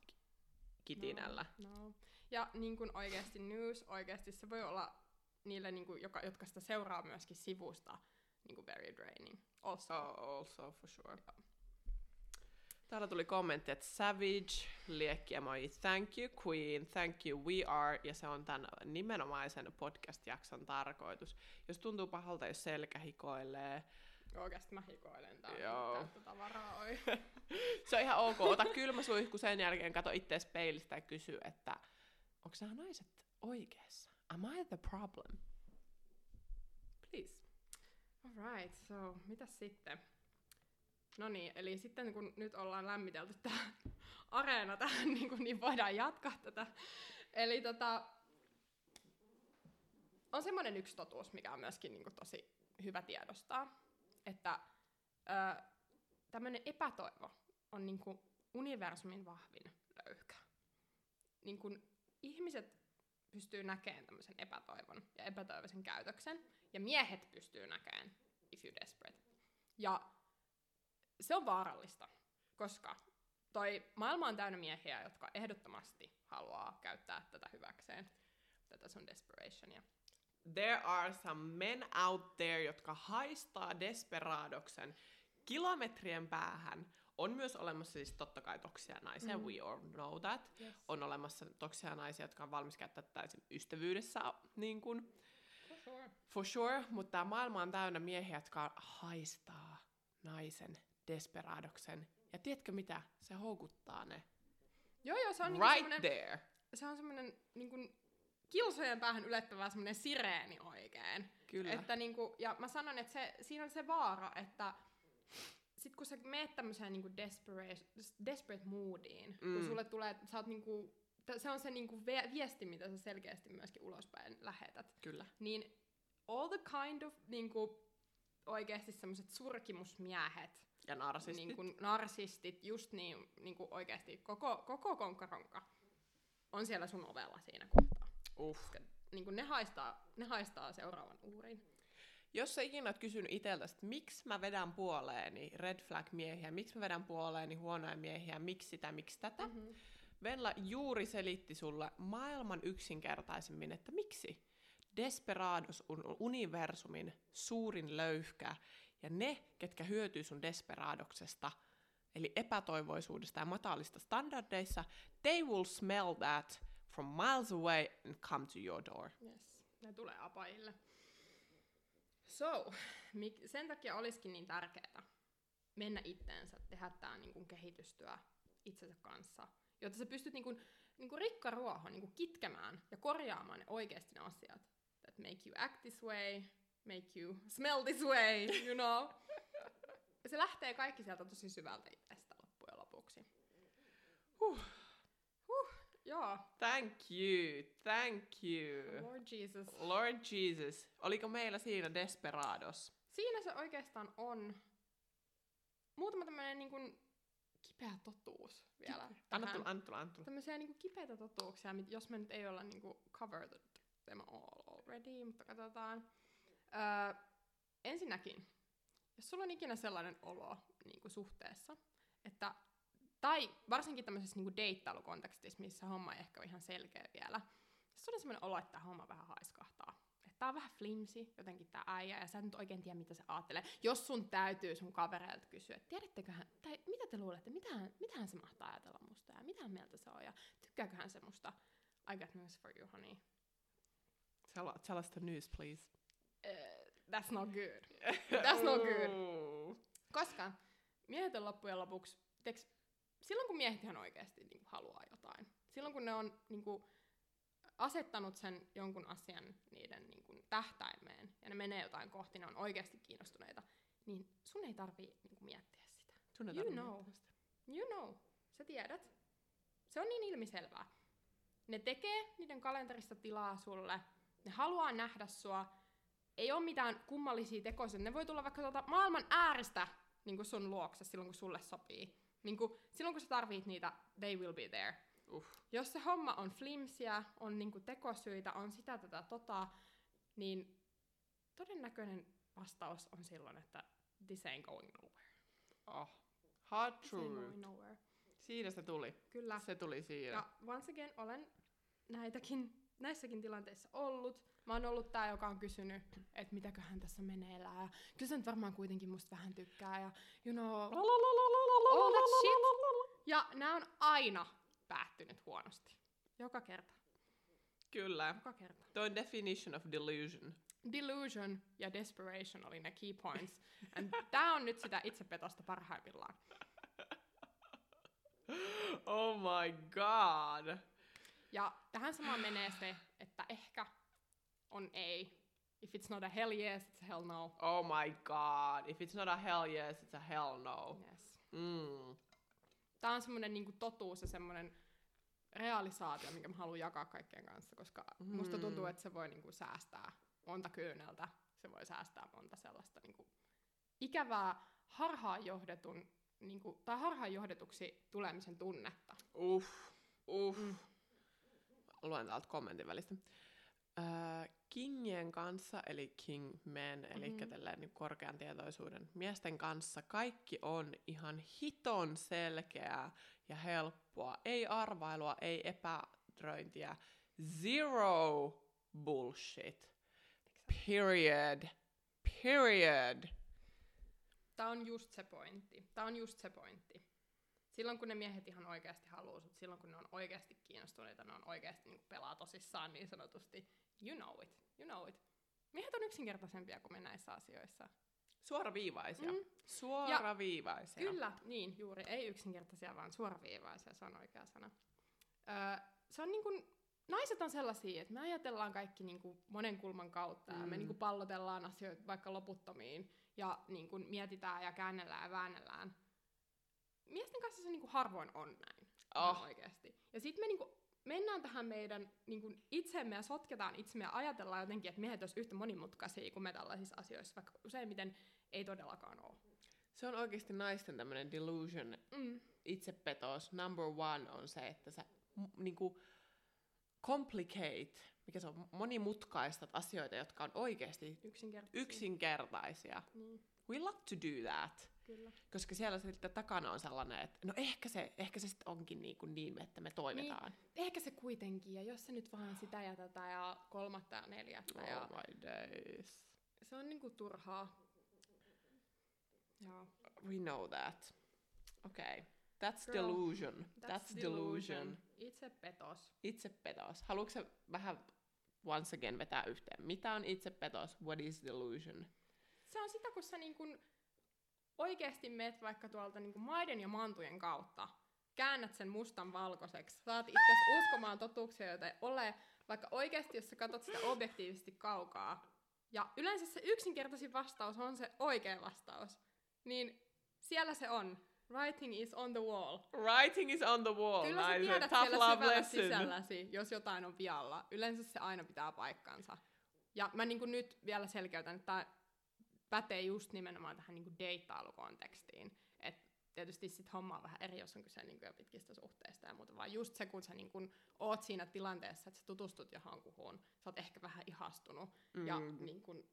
kitinällä. No, no. Ja niin kuin oikeasti news, oikeasti se voi olla niille, niin kuin, joka, jotka sitä seuraa myöskin sivusta, niin kuin very draining. Also. Oh, also for sure. Täällä tuli kommentti, että Savage, liekkiemoi, thank you queen, thank you we are, ja se on tämän nimenomaisen podcast-jakson tarkoitus. Jos tuntuu pahalta, jos selkä hikoilee, Oikeesti mä hikoilen Joo. täyttä tavaraa, oi. Se on ihan ok. Ota kylmä suihku sen jälkeen, kato itse peilistä ja kysy, että onko nämä naiset oikeassa? Am I the problem? Please. Alright, so mitäs sitten? No niin, eli sitten kun nyt ollaan lämmitelty tää areena tähän, niin, kuin, niin voidaan jatkaa tätä. Eli tota, on semmoinen yksi totuus, mikä on myöskin niin kuin, tosi hyvä tiedostaa, että ö, tämmöinen epätoivo on niin kuin, universumin vahvin löyhkä. Niin kuin, ihmiset pystyy näkemään tämmöisen epätoivon ja epätoivoisen käytöksen, ja miehet pystyy näkemään if you're desperate. Ja se on vaarallista, koska toi maailma on täynnä miehiä, jotka ehdottomasti haluaa käyttää tätä hyväkseen, tätä sun desperationia. There are some men out there, jotka haistaa desperadoksen kilometrien päähän. On myös olemassa siis totta kai toksia naisia, Mm. we all know that. Yes. On olemassa toksia naisia, jotka on valmis käyttää täysin ystävyydessä, niin kuin, For sure. for sure, mutta tämä maailma on täynnä miehiä, jotka haistaa naisen desperadoksen. Ja tiedätkö mitä? Se houkuttaa ne. Joo, joo, se on, niinku right semmonen, there. se on semmoinen niinku, kilsojen päähän ylettävä semmoinen sireeni oikein. Kyllä. Että niinku, ja mä sanon, että se, siinä on se vaara, että sit kun sä meet tämmöiseen niinku desperate, desperate moodiin, mm. kun sulle tulee, sä oot niinku, se on se niinku viesti, mitä sä selkeästi myöskin ulospäin lähetät, Kyllä. niin all the kind of niinku, oikeasti semmoiset surkimusmiehet, Ja narsistit. niin kuin narsistit, just niin, niin kuin oikeasti koko, koko konkaronka on siellä sun ovella siinä kohtaa. Uff. Koska niin kuin ne, haistaa, ne haistaa seuraavan uurin. Jos sä ikinä oot kysynyt itseltäsi, että miksi mä vedän puoleeni red flag miehiä, miksi mä vedän puoleeni huonoja miehiä, miksi sitä, miksi tätä, Mm-hmm. Venla juuri selitti sulle maailman yksinkertaisemmin, että miksi Desperados on universumin suurin löyhkä, ja ne, ketkä hyötyy sun desperadoksesta, eli epätoivoisuudesta ja matalista standardeissa, they will smell that from miles away and come to your door. Yes, ne tulee apajille. So, mik, sen takia olisikin niin tärkeää mennä itteensä, tehdä tämä niin kuin kehitystyö itsensä kanssa, jotta sä pystyt niin kuin, niin kuin rikkaruohon niin kuin kitkemään ja korjaamaan ne oikeasti ne asiat. That make you act this way, make you smell this way, you know. Se lähtee kaikki sieltä tosi syvältä itsestä loppujen lopuksi. Huh. Joo. Thank you, thank you. Lord Jesus. Lord Jesus, oliko meillä siinä Desperados? Siinä se oikeastaan on muutama tämmöinen niin kuin kipeä totuus vielä. Anna tähän. tulla, anna tulla, anna tulla. Tämmöisiä niin kuin kipeitä totuuksia, jos me nyt ei olla niin kuin covered them all already, mutta katsotaan. Öö, ensinnäkin, jos sulla on ikinä sellainen olo niin kuin suhteessa, että tai varsinkin tämmöisessä niin deittailukontekstissa, missä homma ei ehkä ole ihan selkeä vielä, jos sulla on sellainen olo, että tämä homma vähän haiskahtaa, että tää on vähän flimsi, jotenkin tää äijä, ja sä et nyt oikein tiedä, mitä se ajattelee. Jos sun täytyy sun kavereilta kysyä, että tiedätteköhän, tai mitä te luulette, mitähän, mitähän se mahtaa ajatella musta, ja mitä mieltä se on, ja tykkääköhän se musta. I got news for you, honey. Tell, tell us the news, please. Uh, that's not good. That's not good. Koska miehet on loppujen lopuksi, teks, silloin kun miehet ihan oikeasti niin kuin, haluaa jotain, silloin kun ne on niin kuin, asettanut sen jonkun asian niiden niin kuin, tähtäimeen ja ne menee jotain kohti, ne on oikeasti kiinnostuneita, niin sun ei tarvii niin kuin, miettiä sitä. Sun ei You know. sitä. You know, sä tiedät. Se on niin ilmiselvää. Ne tekee niiden kalenterista tilaa sulle, ne haluaa nähdä sua, ei ole mitään kummallisia tekoja, ne voi tulla vaikka tuolta maailman äärestä niin kuin sun luokse silloin, kun sulle sopii. Niin kuin, silloin, kun sä tarvit niitä, they will be there. Uff. Jos se homma on flimsiä, on niin kuin tekosyitä, on sitä tätä tota, niin todennäköinen vastaus on silloin, että this ain't going nowhere. Oh. Ain't truth. going nowhere. Siinä se tuli. Kyllä. Se tuli siinä. Ja once again, olen näitäkin, näissäkin tilanteissa ollut. Mä oon ollut tää, joka on kysynyt, että mitäköhän tässä meneillään. Ja kyllä se nyt varmaan kuitenkin musta vähän tykkää. Ja you know, all that shit. Ja nämä on aina päättynyt huonosti. Joka kerta. Kyllä. Joka kerta. Toi on definition of delusion. delusion ja desperation oli ne key points. And tää on nyt sitä itsepetosta parhaimmillaan. Oh my god. Ja tähän samaan menee se, että ehkä on ei. If it's not a hell yes, it's a hell no. Oh my god. If it's not a hell yes, it's a hell no. Yes. Mm. Tää on semmonen niinku totuus ja semmonen realisaatio, minkä mä haluan jakaa kaikkien kanssa, koska mm. musta tuntuu, että se voi niinku säästää monta kyyneltä. Se voi säästää monta sellaista niinku ikävää harhaanjohdetun niinku, tai harhaanjohdetuksi tulemisen tunnetta. Uff, uff. Mm. Luen täältä kommentin välistä. Öö, Kingien kanssa, eli King Men, eli Mhm. mm-hmm. niin korkean tietoisuuden miesten kanssa, kaikki on ihan hiton selkeää ja helppoa. Ei arvailua, ei epäröintiä. Zero bullshit. Period. Period. Tää on just se pointti. Tää on just se pointti. Silloin kun ne miehet ihan oikeasti haluaa sut, silloin kun ne on oikeasti kiinnostuneita, ne on oikeasti niin pelaa tosissaan niin sanotusti. You know it, you know it. Miehet on yksinkertaisempia kuin me näissä asioissa. Suoraviivaisia. Mm. Suoraviivaisia. Kyllä, niin juuri. Ei yksinkertaisia, vaan suoraviivaisia, se on oikea sana. Öö, se on niin kuin, naiset on sellaisia, että me ajatellaan kaikki niin kuin monen kulman kautta mm. ja me Mm. niin kuin pallotellaan asioita vaikka loputtomiin ja niin kuin mietitään ja käännellään ja väännellään. Miesten kanssa se niin kuin harvoin on näin. Oh. Oikeasti. Ja sitten me niin kuin mennään tähän meidän niin kuin itsemme ja sotketaan itsemme ja ajatellaan jotenkin, että miehet olisivat yhtä monimutkaisia kuin me tällaisissa asioissa, vaikka useimmiten ei todellakaan ole. Se on oikeasti naisten tämmöinen delusion, Mm. itsepetos. Number one on se, että sä m- niinku complicate, mikä se on, monimutkaistat asioita, jotka on oikeasti Yksinkertaisia. yksinkertaisia. Niin, We love to do that. Kyllä. Koska siellä sitten takana on sellainen, että no ehkä se, ehkä se sitten onkin niin, kuin niin, että me toimitaan. Ehkä se kuitenkin, ja jos se nyt vaan sitä ja tätä ja kolmatta ja neljättä, Oh ja my days. se on niinku turhaa. Joo. We know that. Okay. That's Girl, delusion. That's, delusion. Itse petos. Itsepetos. Haluatko sä vähän once again vetää yhteen? Mitä on itsepetos? What is delusion? Se on sitä, kun sä niin kun oikeasti meet vaikka tuolta niin kun maiden ja mantujen kautta, käännät sen mustan valkoiseksi, saat itse uskomaan totuuksia, joita ei ole, vaikka oikeasti, jos sä katsot sitä objektiivisesti kaukaa, ja yleensä se yksinkertaisin vastaus on se oikea vastaus, niin siellä se on. Writing is on the wall. Writing is on the wall. Kyllä sä tiedät Tough siellä love syvällä lesson. sisälläsi, jos jotain on vialla. Yleensä se aina pitää paikkansa. Ja mä niin nyt vielä selkeytän, että pätee just nimenomaan tähän niin deittailukontekstiin. Et tietysti sit homma on vähän eri, jos on kyse niin jo pitkistä suhteista ja muuta, vaan just se, kun sä niin kun oot siinä tilanteessa, että sä tutustut johonkuhun, sä oot ehkä vähän ihastunut mm. ja niin kun,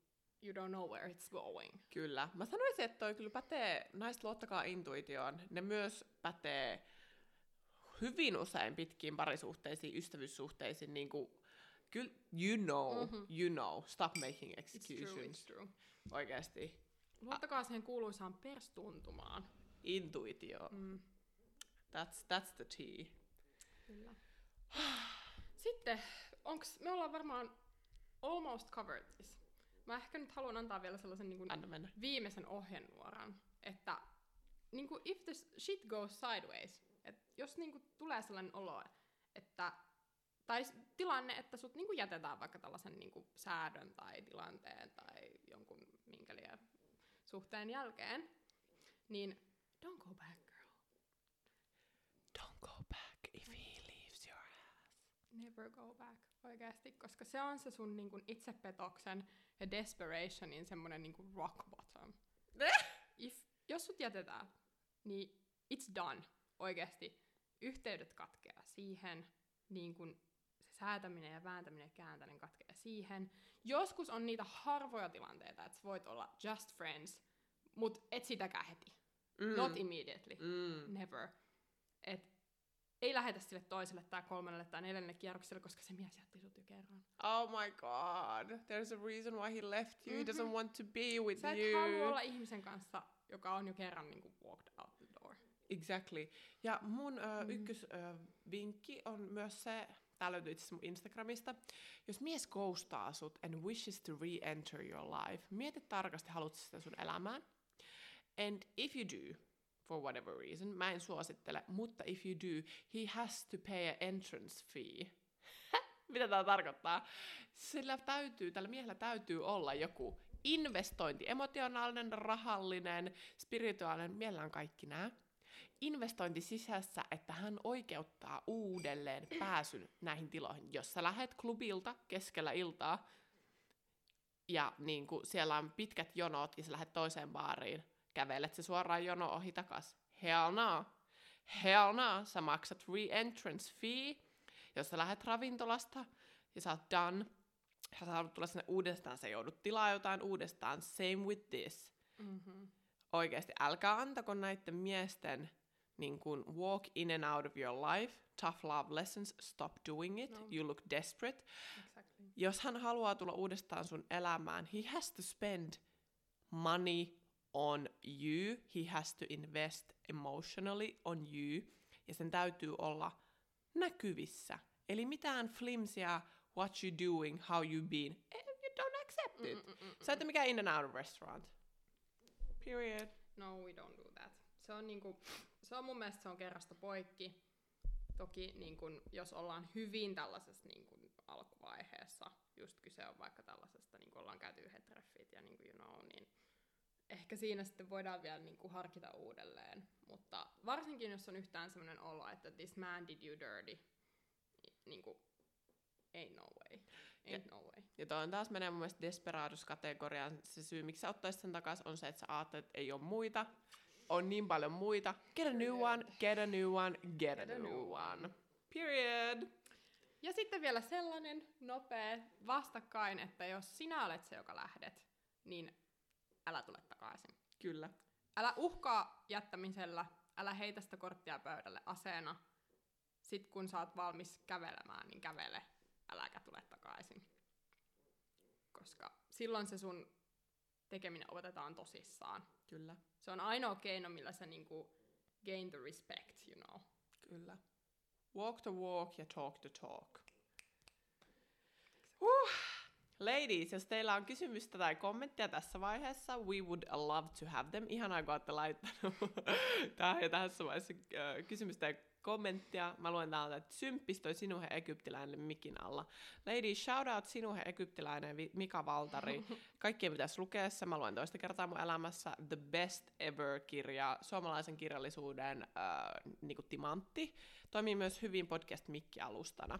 you don't know where it's going. Kyllä. Mä sanoisin, että toi kyllä pätee, naiset luottakaa intuitioon. Ne myös pätee hyvin usein pitkiin parisuhteisiin, ystävyyssuhteisiin, niin kuin, kyllä, you know, Mhm. you know, stop making It's true, it's true. Oikeasti. Luottakaa siihen kuuluisaan perstuntumaan. Intuitio. Mm. That's, that's the tea. Kyllä. Sitten, onks, me ollaan varmaan almost covered this. Mä ehkä nyt haluan antaa vielä sellaisen niin kuin viimeisen ohjenuoran, että niin kuin if the shit goes sideways, että jos niin kuin tulee sellainen olo, että tai tilanne, että sut niin kuin jätetään vaikka tällaisen niin kuin säädön tai tilanteen tai jonkun minkä liian suhteen jälkeen, niin don't go back, girl. Don't go back if he leaves your ass. Never go back, oikeasti, koska se on se sun niin kuin itsepetoksen ja desperationin semmoinen niin kuin rock bottom. If, jos sut jätetään, niin it's done, oikeasti. Yhteydet katkeaa siihen, niin kuin säätäminen ja vääntäminen ja kääntäminen katkeaa siihen. Joskus on niitä harvoja tilanteita, että sä voit olla just friends, mut et sitäkään heti. Mm. Not immediately. mm. Never. Et ei lähetä sille toiselle tai kolmannelle tai neljännelle kierrokselle, koska se mies jätti sut jo kerran. Oh my god. There's a reason why he left you. He doesn't Mhm. want to be with Sä et you. halua olla ihmisen kanssa, joka on jo kerran niin kuin, walked out the door. Exactly. Ja mun ö, Mm. ykkösvinkki on myös se, tää löytyy itse mun Instagramista. Jos mies ghostaa sut and wishes to re-enter your life, mieti tarkasti, haluatko sitä sun elämään. And if you do, for whatever reason, mä en suosittele, mutta if you do, he has to pay an entrance fee. Mitä tämä tarkoittaa? Sillä täytyy, tällä miehellä täytyy olla joku investointi, emotionaalinen, rahallinen, spirituaalinen, mielellään kaikki nämä. Investointi sisässä, että hän oikeuttaa uudelleen pääsyn näihin tiloihin. Jos sä lähet klubilta keskellä iltaa ja niin kuin siellä on pitkät jonot ja sä lähdet toiseen baariin, kävelet se suoraan jono ohi takas. Hell no. Hell no. Sä maksat re-entrance fee, jos sä lähdet ravintolasta ja sä oot done, sä haluat tulla sinne uudestaan, sä joudut tilaa jotain uudestaan. Same with this. Mm-hmm. Oikeasti, älkää antako näiden miesten niin kun walk in and out of your life, tough love lessons, stop doing it, No. you look desperate. Exactly. Jos hän haluaa tulla uudestaan sun elämään, he has to spend money on you, he has to invest emotionally on you, ja sen täytyy olla näkyvissä. Eli mitään flimsia, what you doing, how you been, eh, you don't accept it. Mm-mm-mm-mm. Sä ette mikään in and out of restaurant. Period. No, we don't do that. Se on, niinku, se on mun mielestä se on kerrasta poikki. Toki niin kun, jos ollaan hyvin tällaisessa niin kun, alkuvaiheessa, just kyse on vaikka tällaisesta, niin kun ollaan käyty yhdet treffit ja niin kun, you know, niin ehkä siinä sitten voidaan vielä niin kun, harkita uudelleen. Mutta varsinkin jos on yhtään sellainen olo, että this man did you dirty, niin kuin, ain't no way. Ain't no way. Ja toi on taas menee mun mielestä Desperados-kategoriaan. Se syy, miksi sä ottaisit sen takas, on se, että sä ajattelet, että ei ole muita. On niin paljon muita. Get a new one, get a new one, get, a, new one. Period. Ja sitten vielä sellainen nopea vastakkain, että jos sinä olet se, joka lähdet, niin älä tule takaisin. Kyllä. Älä uhkaa jättämisellä, älä heitä sitä korttia pöydälle aseena. Sitten kun sä oot valmis kävelemään, niin kävele, äläkä tule takaisin. Koska silloin se sun tekeminen otetaan tosissaan. Kyllä. Se on ainoa keino, millä sä niinku gain the respect, you know. Kyllä. Walk the walk ja talk the talk. Huh. Ladies, jos teillä on kysymystä tai kommenttia tässä vaiheessa, we would love to have them. Ihanaa, kun olette laittanut tähän ja tässä vaiheessa äh, kysymystä ja kommenttia. Mä luen täältä, että symppis toi Sinuhe Egyptiläinen mikin alla. Ladies, shout out Sinuhe Egyptiläinen Mika Valtari. Kaikkien pitäisi lukea se. Mä luen toista kertaa mun elämässä. The best ever kirja, suomalaisen kirjallisuuden äh, niinku timantti. Toimii myös hyvin podcast Mikki-alustana.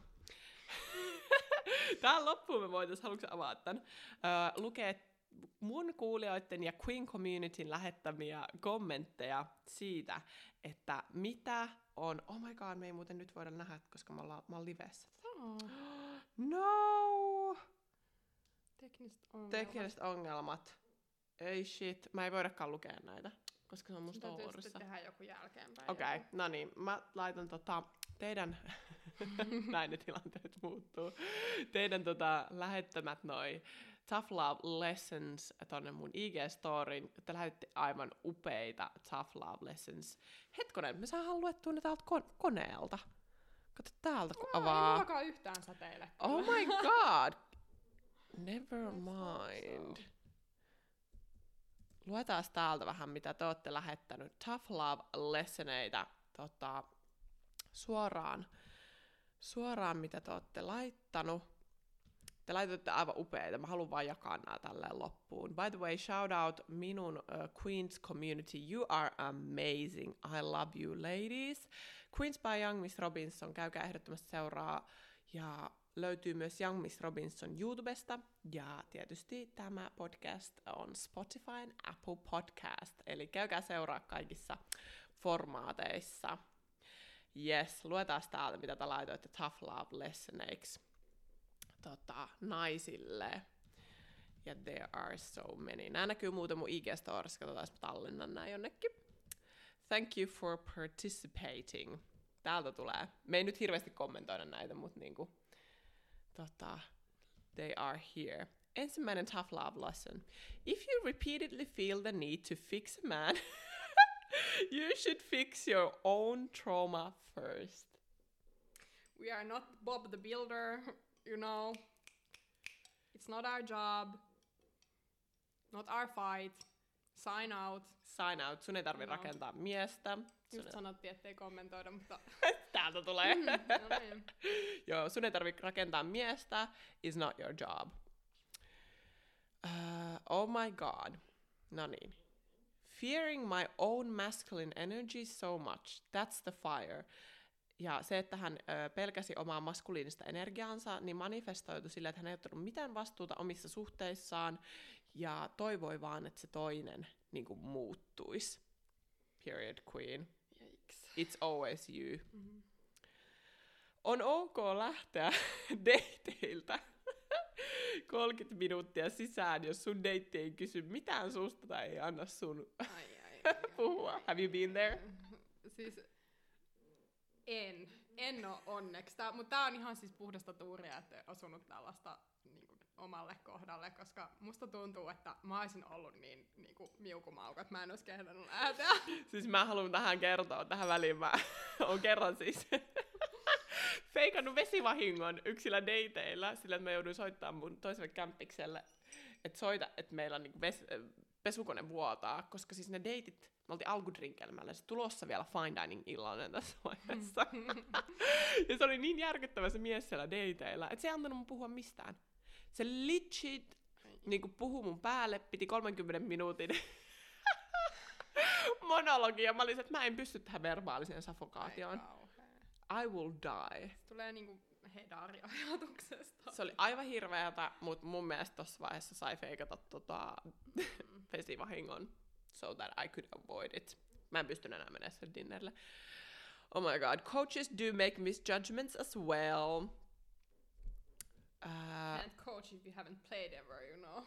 Tähän loppuun me voitaisiin, haluatko avaa tämän, öö, lukea mun kuulijoiden ja Queen Communityn lähettämiä kommentteja siitä, että mitä on, oh my god, me ei muuten nyt voida nähdä, koska me ollaan, mä oon livessä. No! Tekniset ongelmat. Tekniset ongelmat. Ei shit, mä ei voidakaan lukea näitä, koska se on mun Sun täytyy sitten tehdä joku jälkeenpäin. Okei, joku. okay, no niin, mä laitan tota, teidän, näin ne tilanteet muuttuu, teidän tota, lähettämät noi Tough Love Lessons tonne mun IG-storyin. Te lähetitte aivan upeita Tough Love Lessons. Hetkonen, me saadaan luettua ne täältä kon- koneelta. Kato täältä, kun Aa, Ei avaa. mullakaan yhtään säteile. Oh my god! Never mind. Luetaan täältä vähän, mitä te olette lähettänyt. Tough Love Lessoneita tota, suoraan, suoraan, mitä te olette laittanut. Te laitatte aivan upeita. Mä haluan vaan jakaa nämä tälleen loppuun. By the way, shout out minun uh, Queens community. You are amazing. I love you, ladies. Queens by Young Miss Robinson. Käykää ehdottomasti seuraa. Ja löytyy myös Young Miss Robinson YouTubesta. Ja tietysti tämä podcast on Spotify Apple Podcast. Eli käykää seuraa kaikissa formaateissa. Yes, luetaan täältä, mitä te laitoitte Tough Love Lessoneiksi tota, naisille. Ja there are so many. Nämä näkyy muuten mun IG-storissa, katsotaan, jos mä tallennan nämä jonnekin. Thank you for participating. Täältä tulee. Me ei nyt hirveästi kommentoida näitä, mutta niinku, tota, they are here. Ensimmäinen tough love lesson. If you repeatedly feel the need to fix a man, you should fix your own trauma first. We are not Bob the Builder, you know. It's not our job. Not our fight. Sign out. Sign out. Sun ei tarvi No. rakentaa miestä. Sun Just sanottiin, ettei kommentoida, mutta... Täältä tulee. Mm, no niin. Joo, sun ei tarvi rakentaa miestä. Is not your job. Uh, oh my god. No niin. Fearing my own masculine energy so much. That's the fire. Ja se, että hän ö, pelkäsi omaa maskuliinista energiaansa, niin manifestoitu sillä, että hän ei ottanut mitään vastuuta omissa suhteissaan ja toivoi vaan, että se toinen niin kuin, muuttuisi. Period queen. Yikes. It's always you. Mhm. On ok lähteä dateilta 30 minuuttia sisään, jos sun deitti ei kysy mitään susta tai ei anna sun Ai, ai, ai, ai, puhua. Have you been there? Siis en. En oo onneksi. Tää, mutta tää on ihan siis puhdasta tuuria, että osunut tällaista niin kuin, omalle kohdalle, koska musta tuntuu, että mä olisin ollut niin, niin kuin, miukumauka, että mä en olisi kehdannut lähteä. Siis mä haluan tähän kertoa, tähän väliin mä oon kerran siis feikannut vesivahingon yksillä dateilla, sillä että mä jouduin soittamaan mun toiselle kämppikselle, että soita, että meillä on niinku ves, pesukone vuotaa, koska siis ne deitit, me oltiin alkudrinkelmällä, se tulossa vielä fine dining illallinen tässä vaiheessa. ja se oli niin järkyttävä se mies siellä dateilla, että se ei antanut mun puhua mistään. Se legit niinku puhui mun päälle, piti 30 minuutin monologia. Mä olin, että mä en pysty tähän verbaaliseen kauhea. I will die. Se tulee niinku hedari-ajatuksesta. Se oli aivan hirveätä, mutta mun mielestä tossa vaiheessa sai feikata tota vesivahingon so that I could avoid it. Mä en pystynyt enää menemään sen dinnerille. Oh my god, coaches do make misjudgments as well. Uh, Can't coach if you haven't played ever, you know.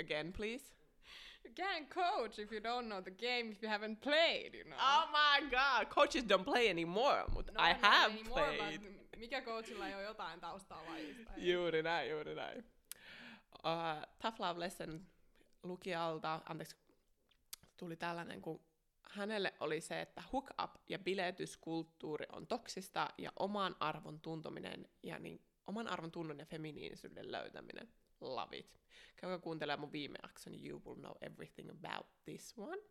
again, please. You can't coach if you don't know the game if you haven't played, you know. Oh my god, coaches don't play anymore, mutta No, I no, have anymore, played. mikä coachilla ei ole jotain taustaa lajista? Juuri näin, juuri näin. Uh, Tough Love Lesson lukijalta, anteeksi, tuli tällainen, kun hänelle oli se, että hook up ja biletyskulttuuri on toksista ja oman arvon tuntominen ja niin, oman arvon tunnon ja feminiinisyyden löytäminen. Love it. Käykää kuuntelemaan mun viime jakson, you will know everything about this one.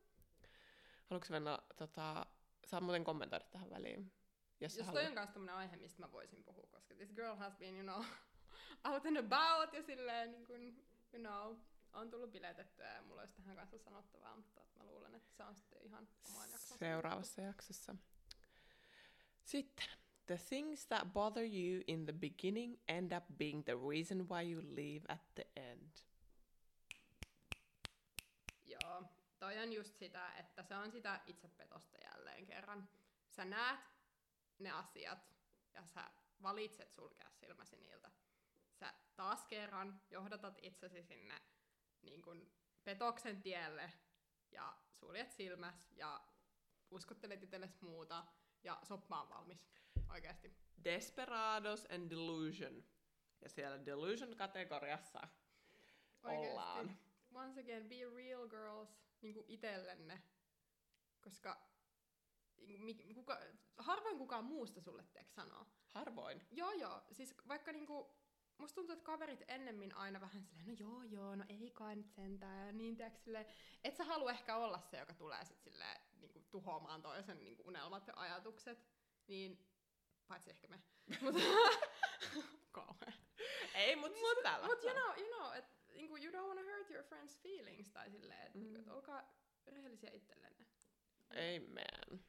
Haluatko mennä, tota, saa muuten kommentoida tähän väliin? Jos, Jos toi on kanssa tämmönen aihe, mistä mä voisin puhua, koska this girl has been, you know, out and about ja silleen, niin kuin, you know, on tullut biletettyä ja mulla olisi tähän kanssa sanottavaa, mutta mä luulen, että se on sitten ihan oman jakson. seuraavassa jaksossa. Sitten. The things that bother you in the beginning end up being the reason why you leave at the end. Joo, toi on just sitä, että se on sitä itsepetosta jälleen kerran. Sä näet ne asiat ja sä valitset sulkea silmäsi niiltä. Sä taas kerran johdatat itsesi sinne niin kun, petoksen tielle ja suljet silmäs ja uskottelet itsellesi muuta ja soppa on valmis. Oikeesti. Desperados and Delusion. Ja siellä Delusion-kategoriassa Oikeesti. ollaan. Once again, be real girls niinku itellenne. Koska niinku, mi- kuka, harvoin kukaan muusta sulle teeks sanoo. Harvoin. Joo joo, siis vaikka niinku, musta tuntuu, että kaverit ennemmin aina vähän silleen, no joo joo, no ei kai nyt sentään, ja niin tiedätkö silleen, et sä halua ehkä olla se, joka tulee sit silleen niinku, tuhoamaan toisen niinku, unelmat ja ajatukset, niin, paitsi ehkä me, mutta kauhean. Ei, mutta siis täällä. Mut you know, you know, et, niinku, you don't wanna hurt your friends feelings, tai silleen, että Mm. niinku, et olkaa rehellisiä itsellenne. Amen.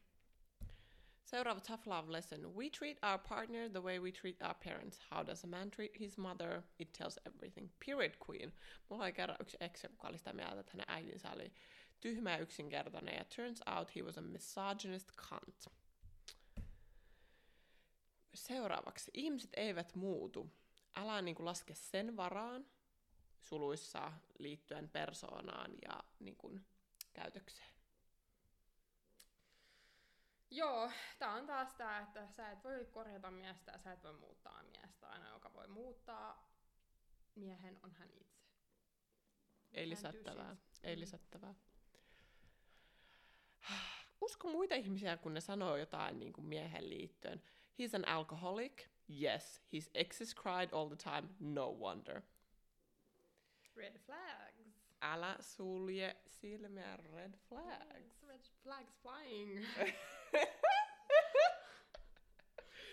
Seuraava tough love lesson. We treat our partner the way we treat our parents. How does a man treat his mother? It tells everything. Period queen. Mulla oli kerran yksi ex, joka oli sitä mieltä, että hänen äitinsä oli tyhmä ja yksinkertainen. Ja turns out he was a misogynist cunt. Seuraavaksi. Ihmiset eivät muutu. Älä niinku laske sen varaan, suluissa liittyen persoonaan ja niinku, käytökseen. Joo, tää on taas tää, että sä et voi korjata miestä ja sä et voi muuttaa miestä. Aina joka voi muuttaa miehen on hän itse. Ei lisättävää. Ei Mm. lisättävää. Usko muita ihmisiä, kun ne sanoo jotain niin kuin miehen liittyen. He's an alcoholic. Yes. His exes cried all the time. No wonder. Red flags. Älä sulje silmiä red flags. Red flags flying.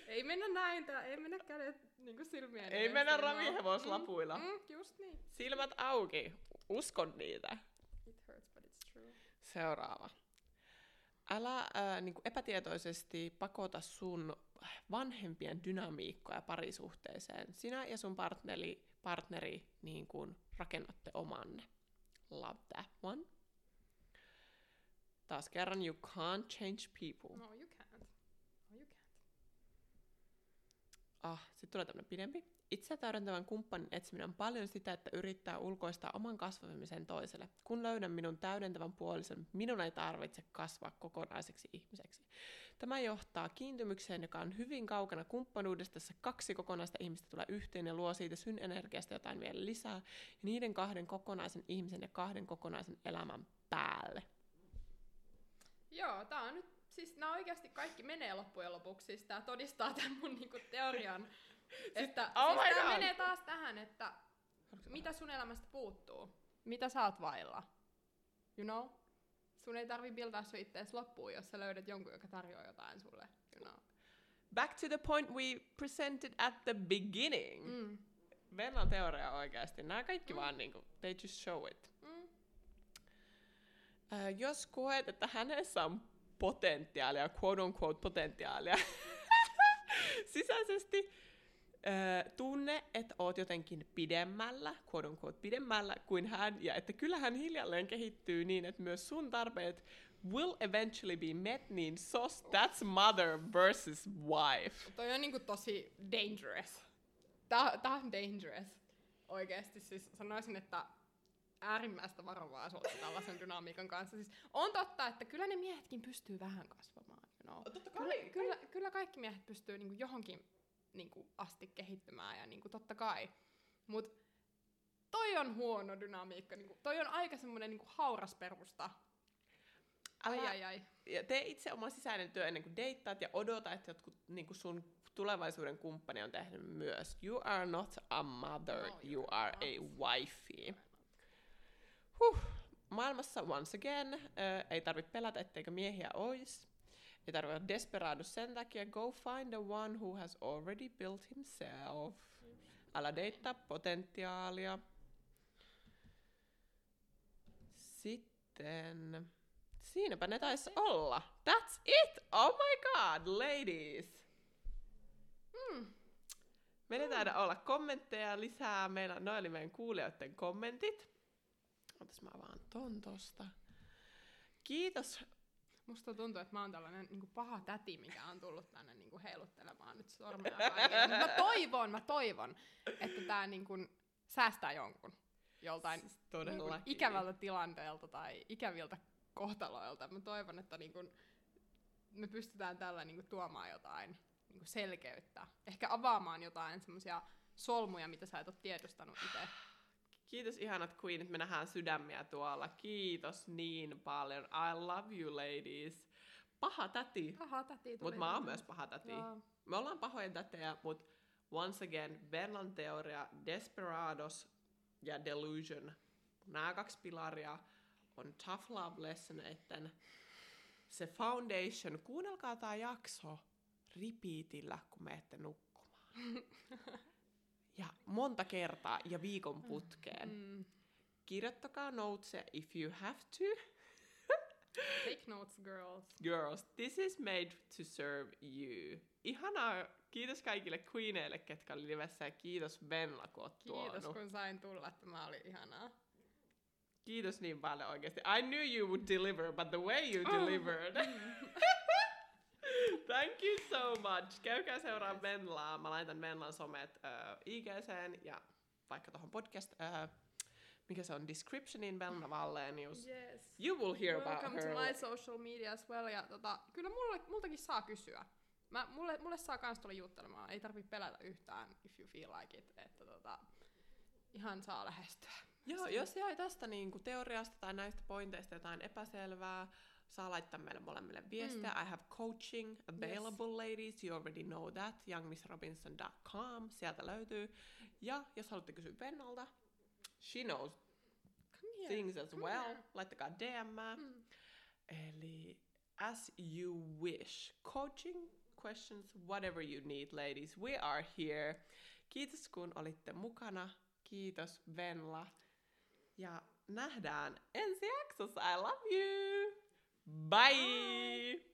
ei mennä näin, tää, ei mennä kädet niinku silmien Ei mennä ilman- ravihevoslapuilla. Mm, mm, just niin. Silmät auki. Uskon niitä. It hurts, but it's true. Seuraava. Älä ää, niin epätietoisesti pakota sun vanhempien dynamiikkoja parisuhteeseen. Sinä ja sun partneri, partneri niin kuin rakennatte omanne. Love that one. Taas kerran, you can't change people. No, you can't. No, you can't. Ah, sitten tulee tämmönen pidempi. Itse täydentävän kumppanin etsiminen on paljon sitä, että yrittää ulkoistaa oman kasvamisen toiselle. Kun löydän minun täydentävän puolison, minun ei tarvitse kasvaa kokonaiseksi ihmiseksi. Tämä johtaa kiintymykseen, joka on hyvin kaukana kumppanuudesta, jossa kaksi kokonaista ihmistä tulee yhteen ja luo siitä synenergiasta jotain vielä lisää, ja niiden kahden kokonaisen ihmisen ja kahden kokonaisen elämän päälle. Joo, tää on nyt, siis nää oikeasti kaikki menee loppujen lopuksi, siis tää todistaa tämän mun niinku teorian, että oh siis my tää God. menee taas tähän, että mitä sun elämästä puuttuu, mitä sä oot vailla, you know? Sun ei tarvi bildaa sun ittees loppuun, jos sä löydät jonkun, joka tarjoaa jotain sulle, you know? Back to the point we presented at the beginning. Mm. Venlan teoria oikeasti. Nämä kaikki vaan niinku, they just show it. Ää, jos koet, että hänessä on potentiaalia, quote on quote potentiaalia, sisäisesti ää, tunne, että oot jotenkin pidemmällä, quote on quote pidemmällä kuin hän, ja että kyllä hän hiljalleen kehittyy niin, että myös sun tarpeet will eventually be met, niin sos, that's mother versus wife. Toi on niinku tosi dangerous. Tää, tää on dangerous. Oikeesti siis sanoisin, että äärimmäistä varovaisuutta tällaisen dynamiikan kanssa. Siis on totta, että kyllä ne miehetkin pystyy vähän kasvamaan. You know. Totta Kyllä, kyllä, kyllä kaikki miehet pystyy niinku johonkin niinku asti kehittymään ja niinku totta kai. Mut toi on huono dynamiikka. Niinku, toi on aika semmonen niinku hauras perusta. Ai ai ai. ja tee itse oma sisäinen työ ennen kuin deittaat ja odota, että jotkut niin kuin sun tulevaisuuden kumppani on tehnyt myös. You are not a mother, No, you are not. a wifey. Huh. Maailmassa once again, äh, ei tarvitse pelätä, etteikö miehiä ois. Ei tarvitse olla desperado sen takia. Go find the one who has already built himself. Älä deittaa potentiaalia. Sitten... Siinäpä ne taisi olla. That's it! Oh my god, ladies! Mm. Meillä ei taida olla kommentteja lisää. Meillä, noi oli meidän kuulijoiden kommentit. Otas mä vaan ton tosta. Kiitos. Musta tuntuu, että mä oon tällainen niin paha täti, mikä on tullut tänne niin heiluttelemaan nyt sormea kaikille. Mä toivon, mä toivon, että tää niin kuin säästää jonkun joltain Siis niin todellakin. ikävältä tilanteelta tai ikäviltä kohtaloilta. Mä toivon, että niin kuin me pystytään tällä niin kuin tuomaan jotain niin kuin selkeyttä. Ehkä avaamaan jotain semmoisia solmuja, mitä sä et ole tiedostanut itse. Kiitos ihanat queenit, me nähdään sydämiä tuolla. Kiitos niin paljon. I love you ladies. Paha täti. Paha täti. Mutta mä oon myös paha täti. Joo. Me ollaan pahoja tätejä, mutta once again, Verlan teoria, Desperados ja Delusion, nämä kaksi pilaria on tough love lessoneitten se foundation. Kuunnelkaa tämä jakso repeatillä, kun menette nukkumaan. Ja monta kertaa ja viikon putkeen. Mm. Kirjoittakaa notesia if you have to. Take notes, girls. Girls, this is made to serve you. Ihanaa. Kiitos kaikille queeneille, ketkä oli livessä ja kiitos Venla, kun oot Kiitos, tuonut. kun sain tulla. Tämä oli ihanaa. Kiitos niin paljon oikeasti. I knew you would deliver, but the way you Oh. delivered. Thank you so much. Käykää seuraa Venlaa. Mä laitan Venlan somet uh, IGCen ja vaikka tuohon podcast, uh, mikä se on, descriptionin Venla Vallenius. Yes. You will hear about Welcome her. to my social media as well. Ja tota, kyllä mulle, multakin saa kysyä. Mä, mulle, mulle saa kans tulla juttelemaan. Ei tarvi pelätä yhtään, if you feel like it. Että tota, ihan saa lähestyä. Joo, jos jäi tästä niinku teoriasta tai näistä pointeista jotain epäselvää, saa laittaa meille molemmille viestiä. Mm. I have coaching available, ladies. You already know that. youngmissrobinson.com. Sieltä löytyy. Ja jos haluatte kysyä Vennalta, she knows here. things as come well. here. Laittakaa DM. Mm. Eli as you wish. Coaching, questions, whatever you need, ladies. We are here. Kiitos kun olitte mukana. Kiitos Venla. Ja nähdään ensi jaksossa. I love you. Bye. Bye.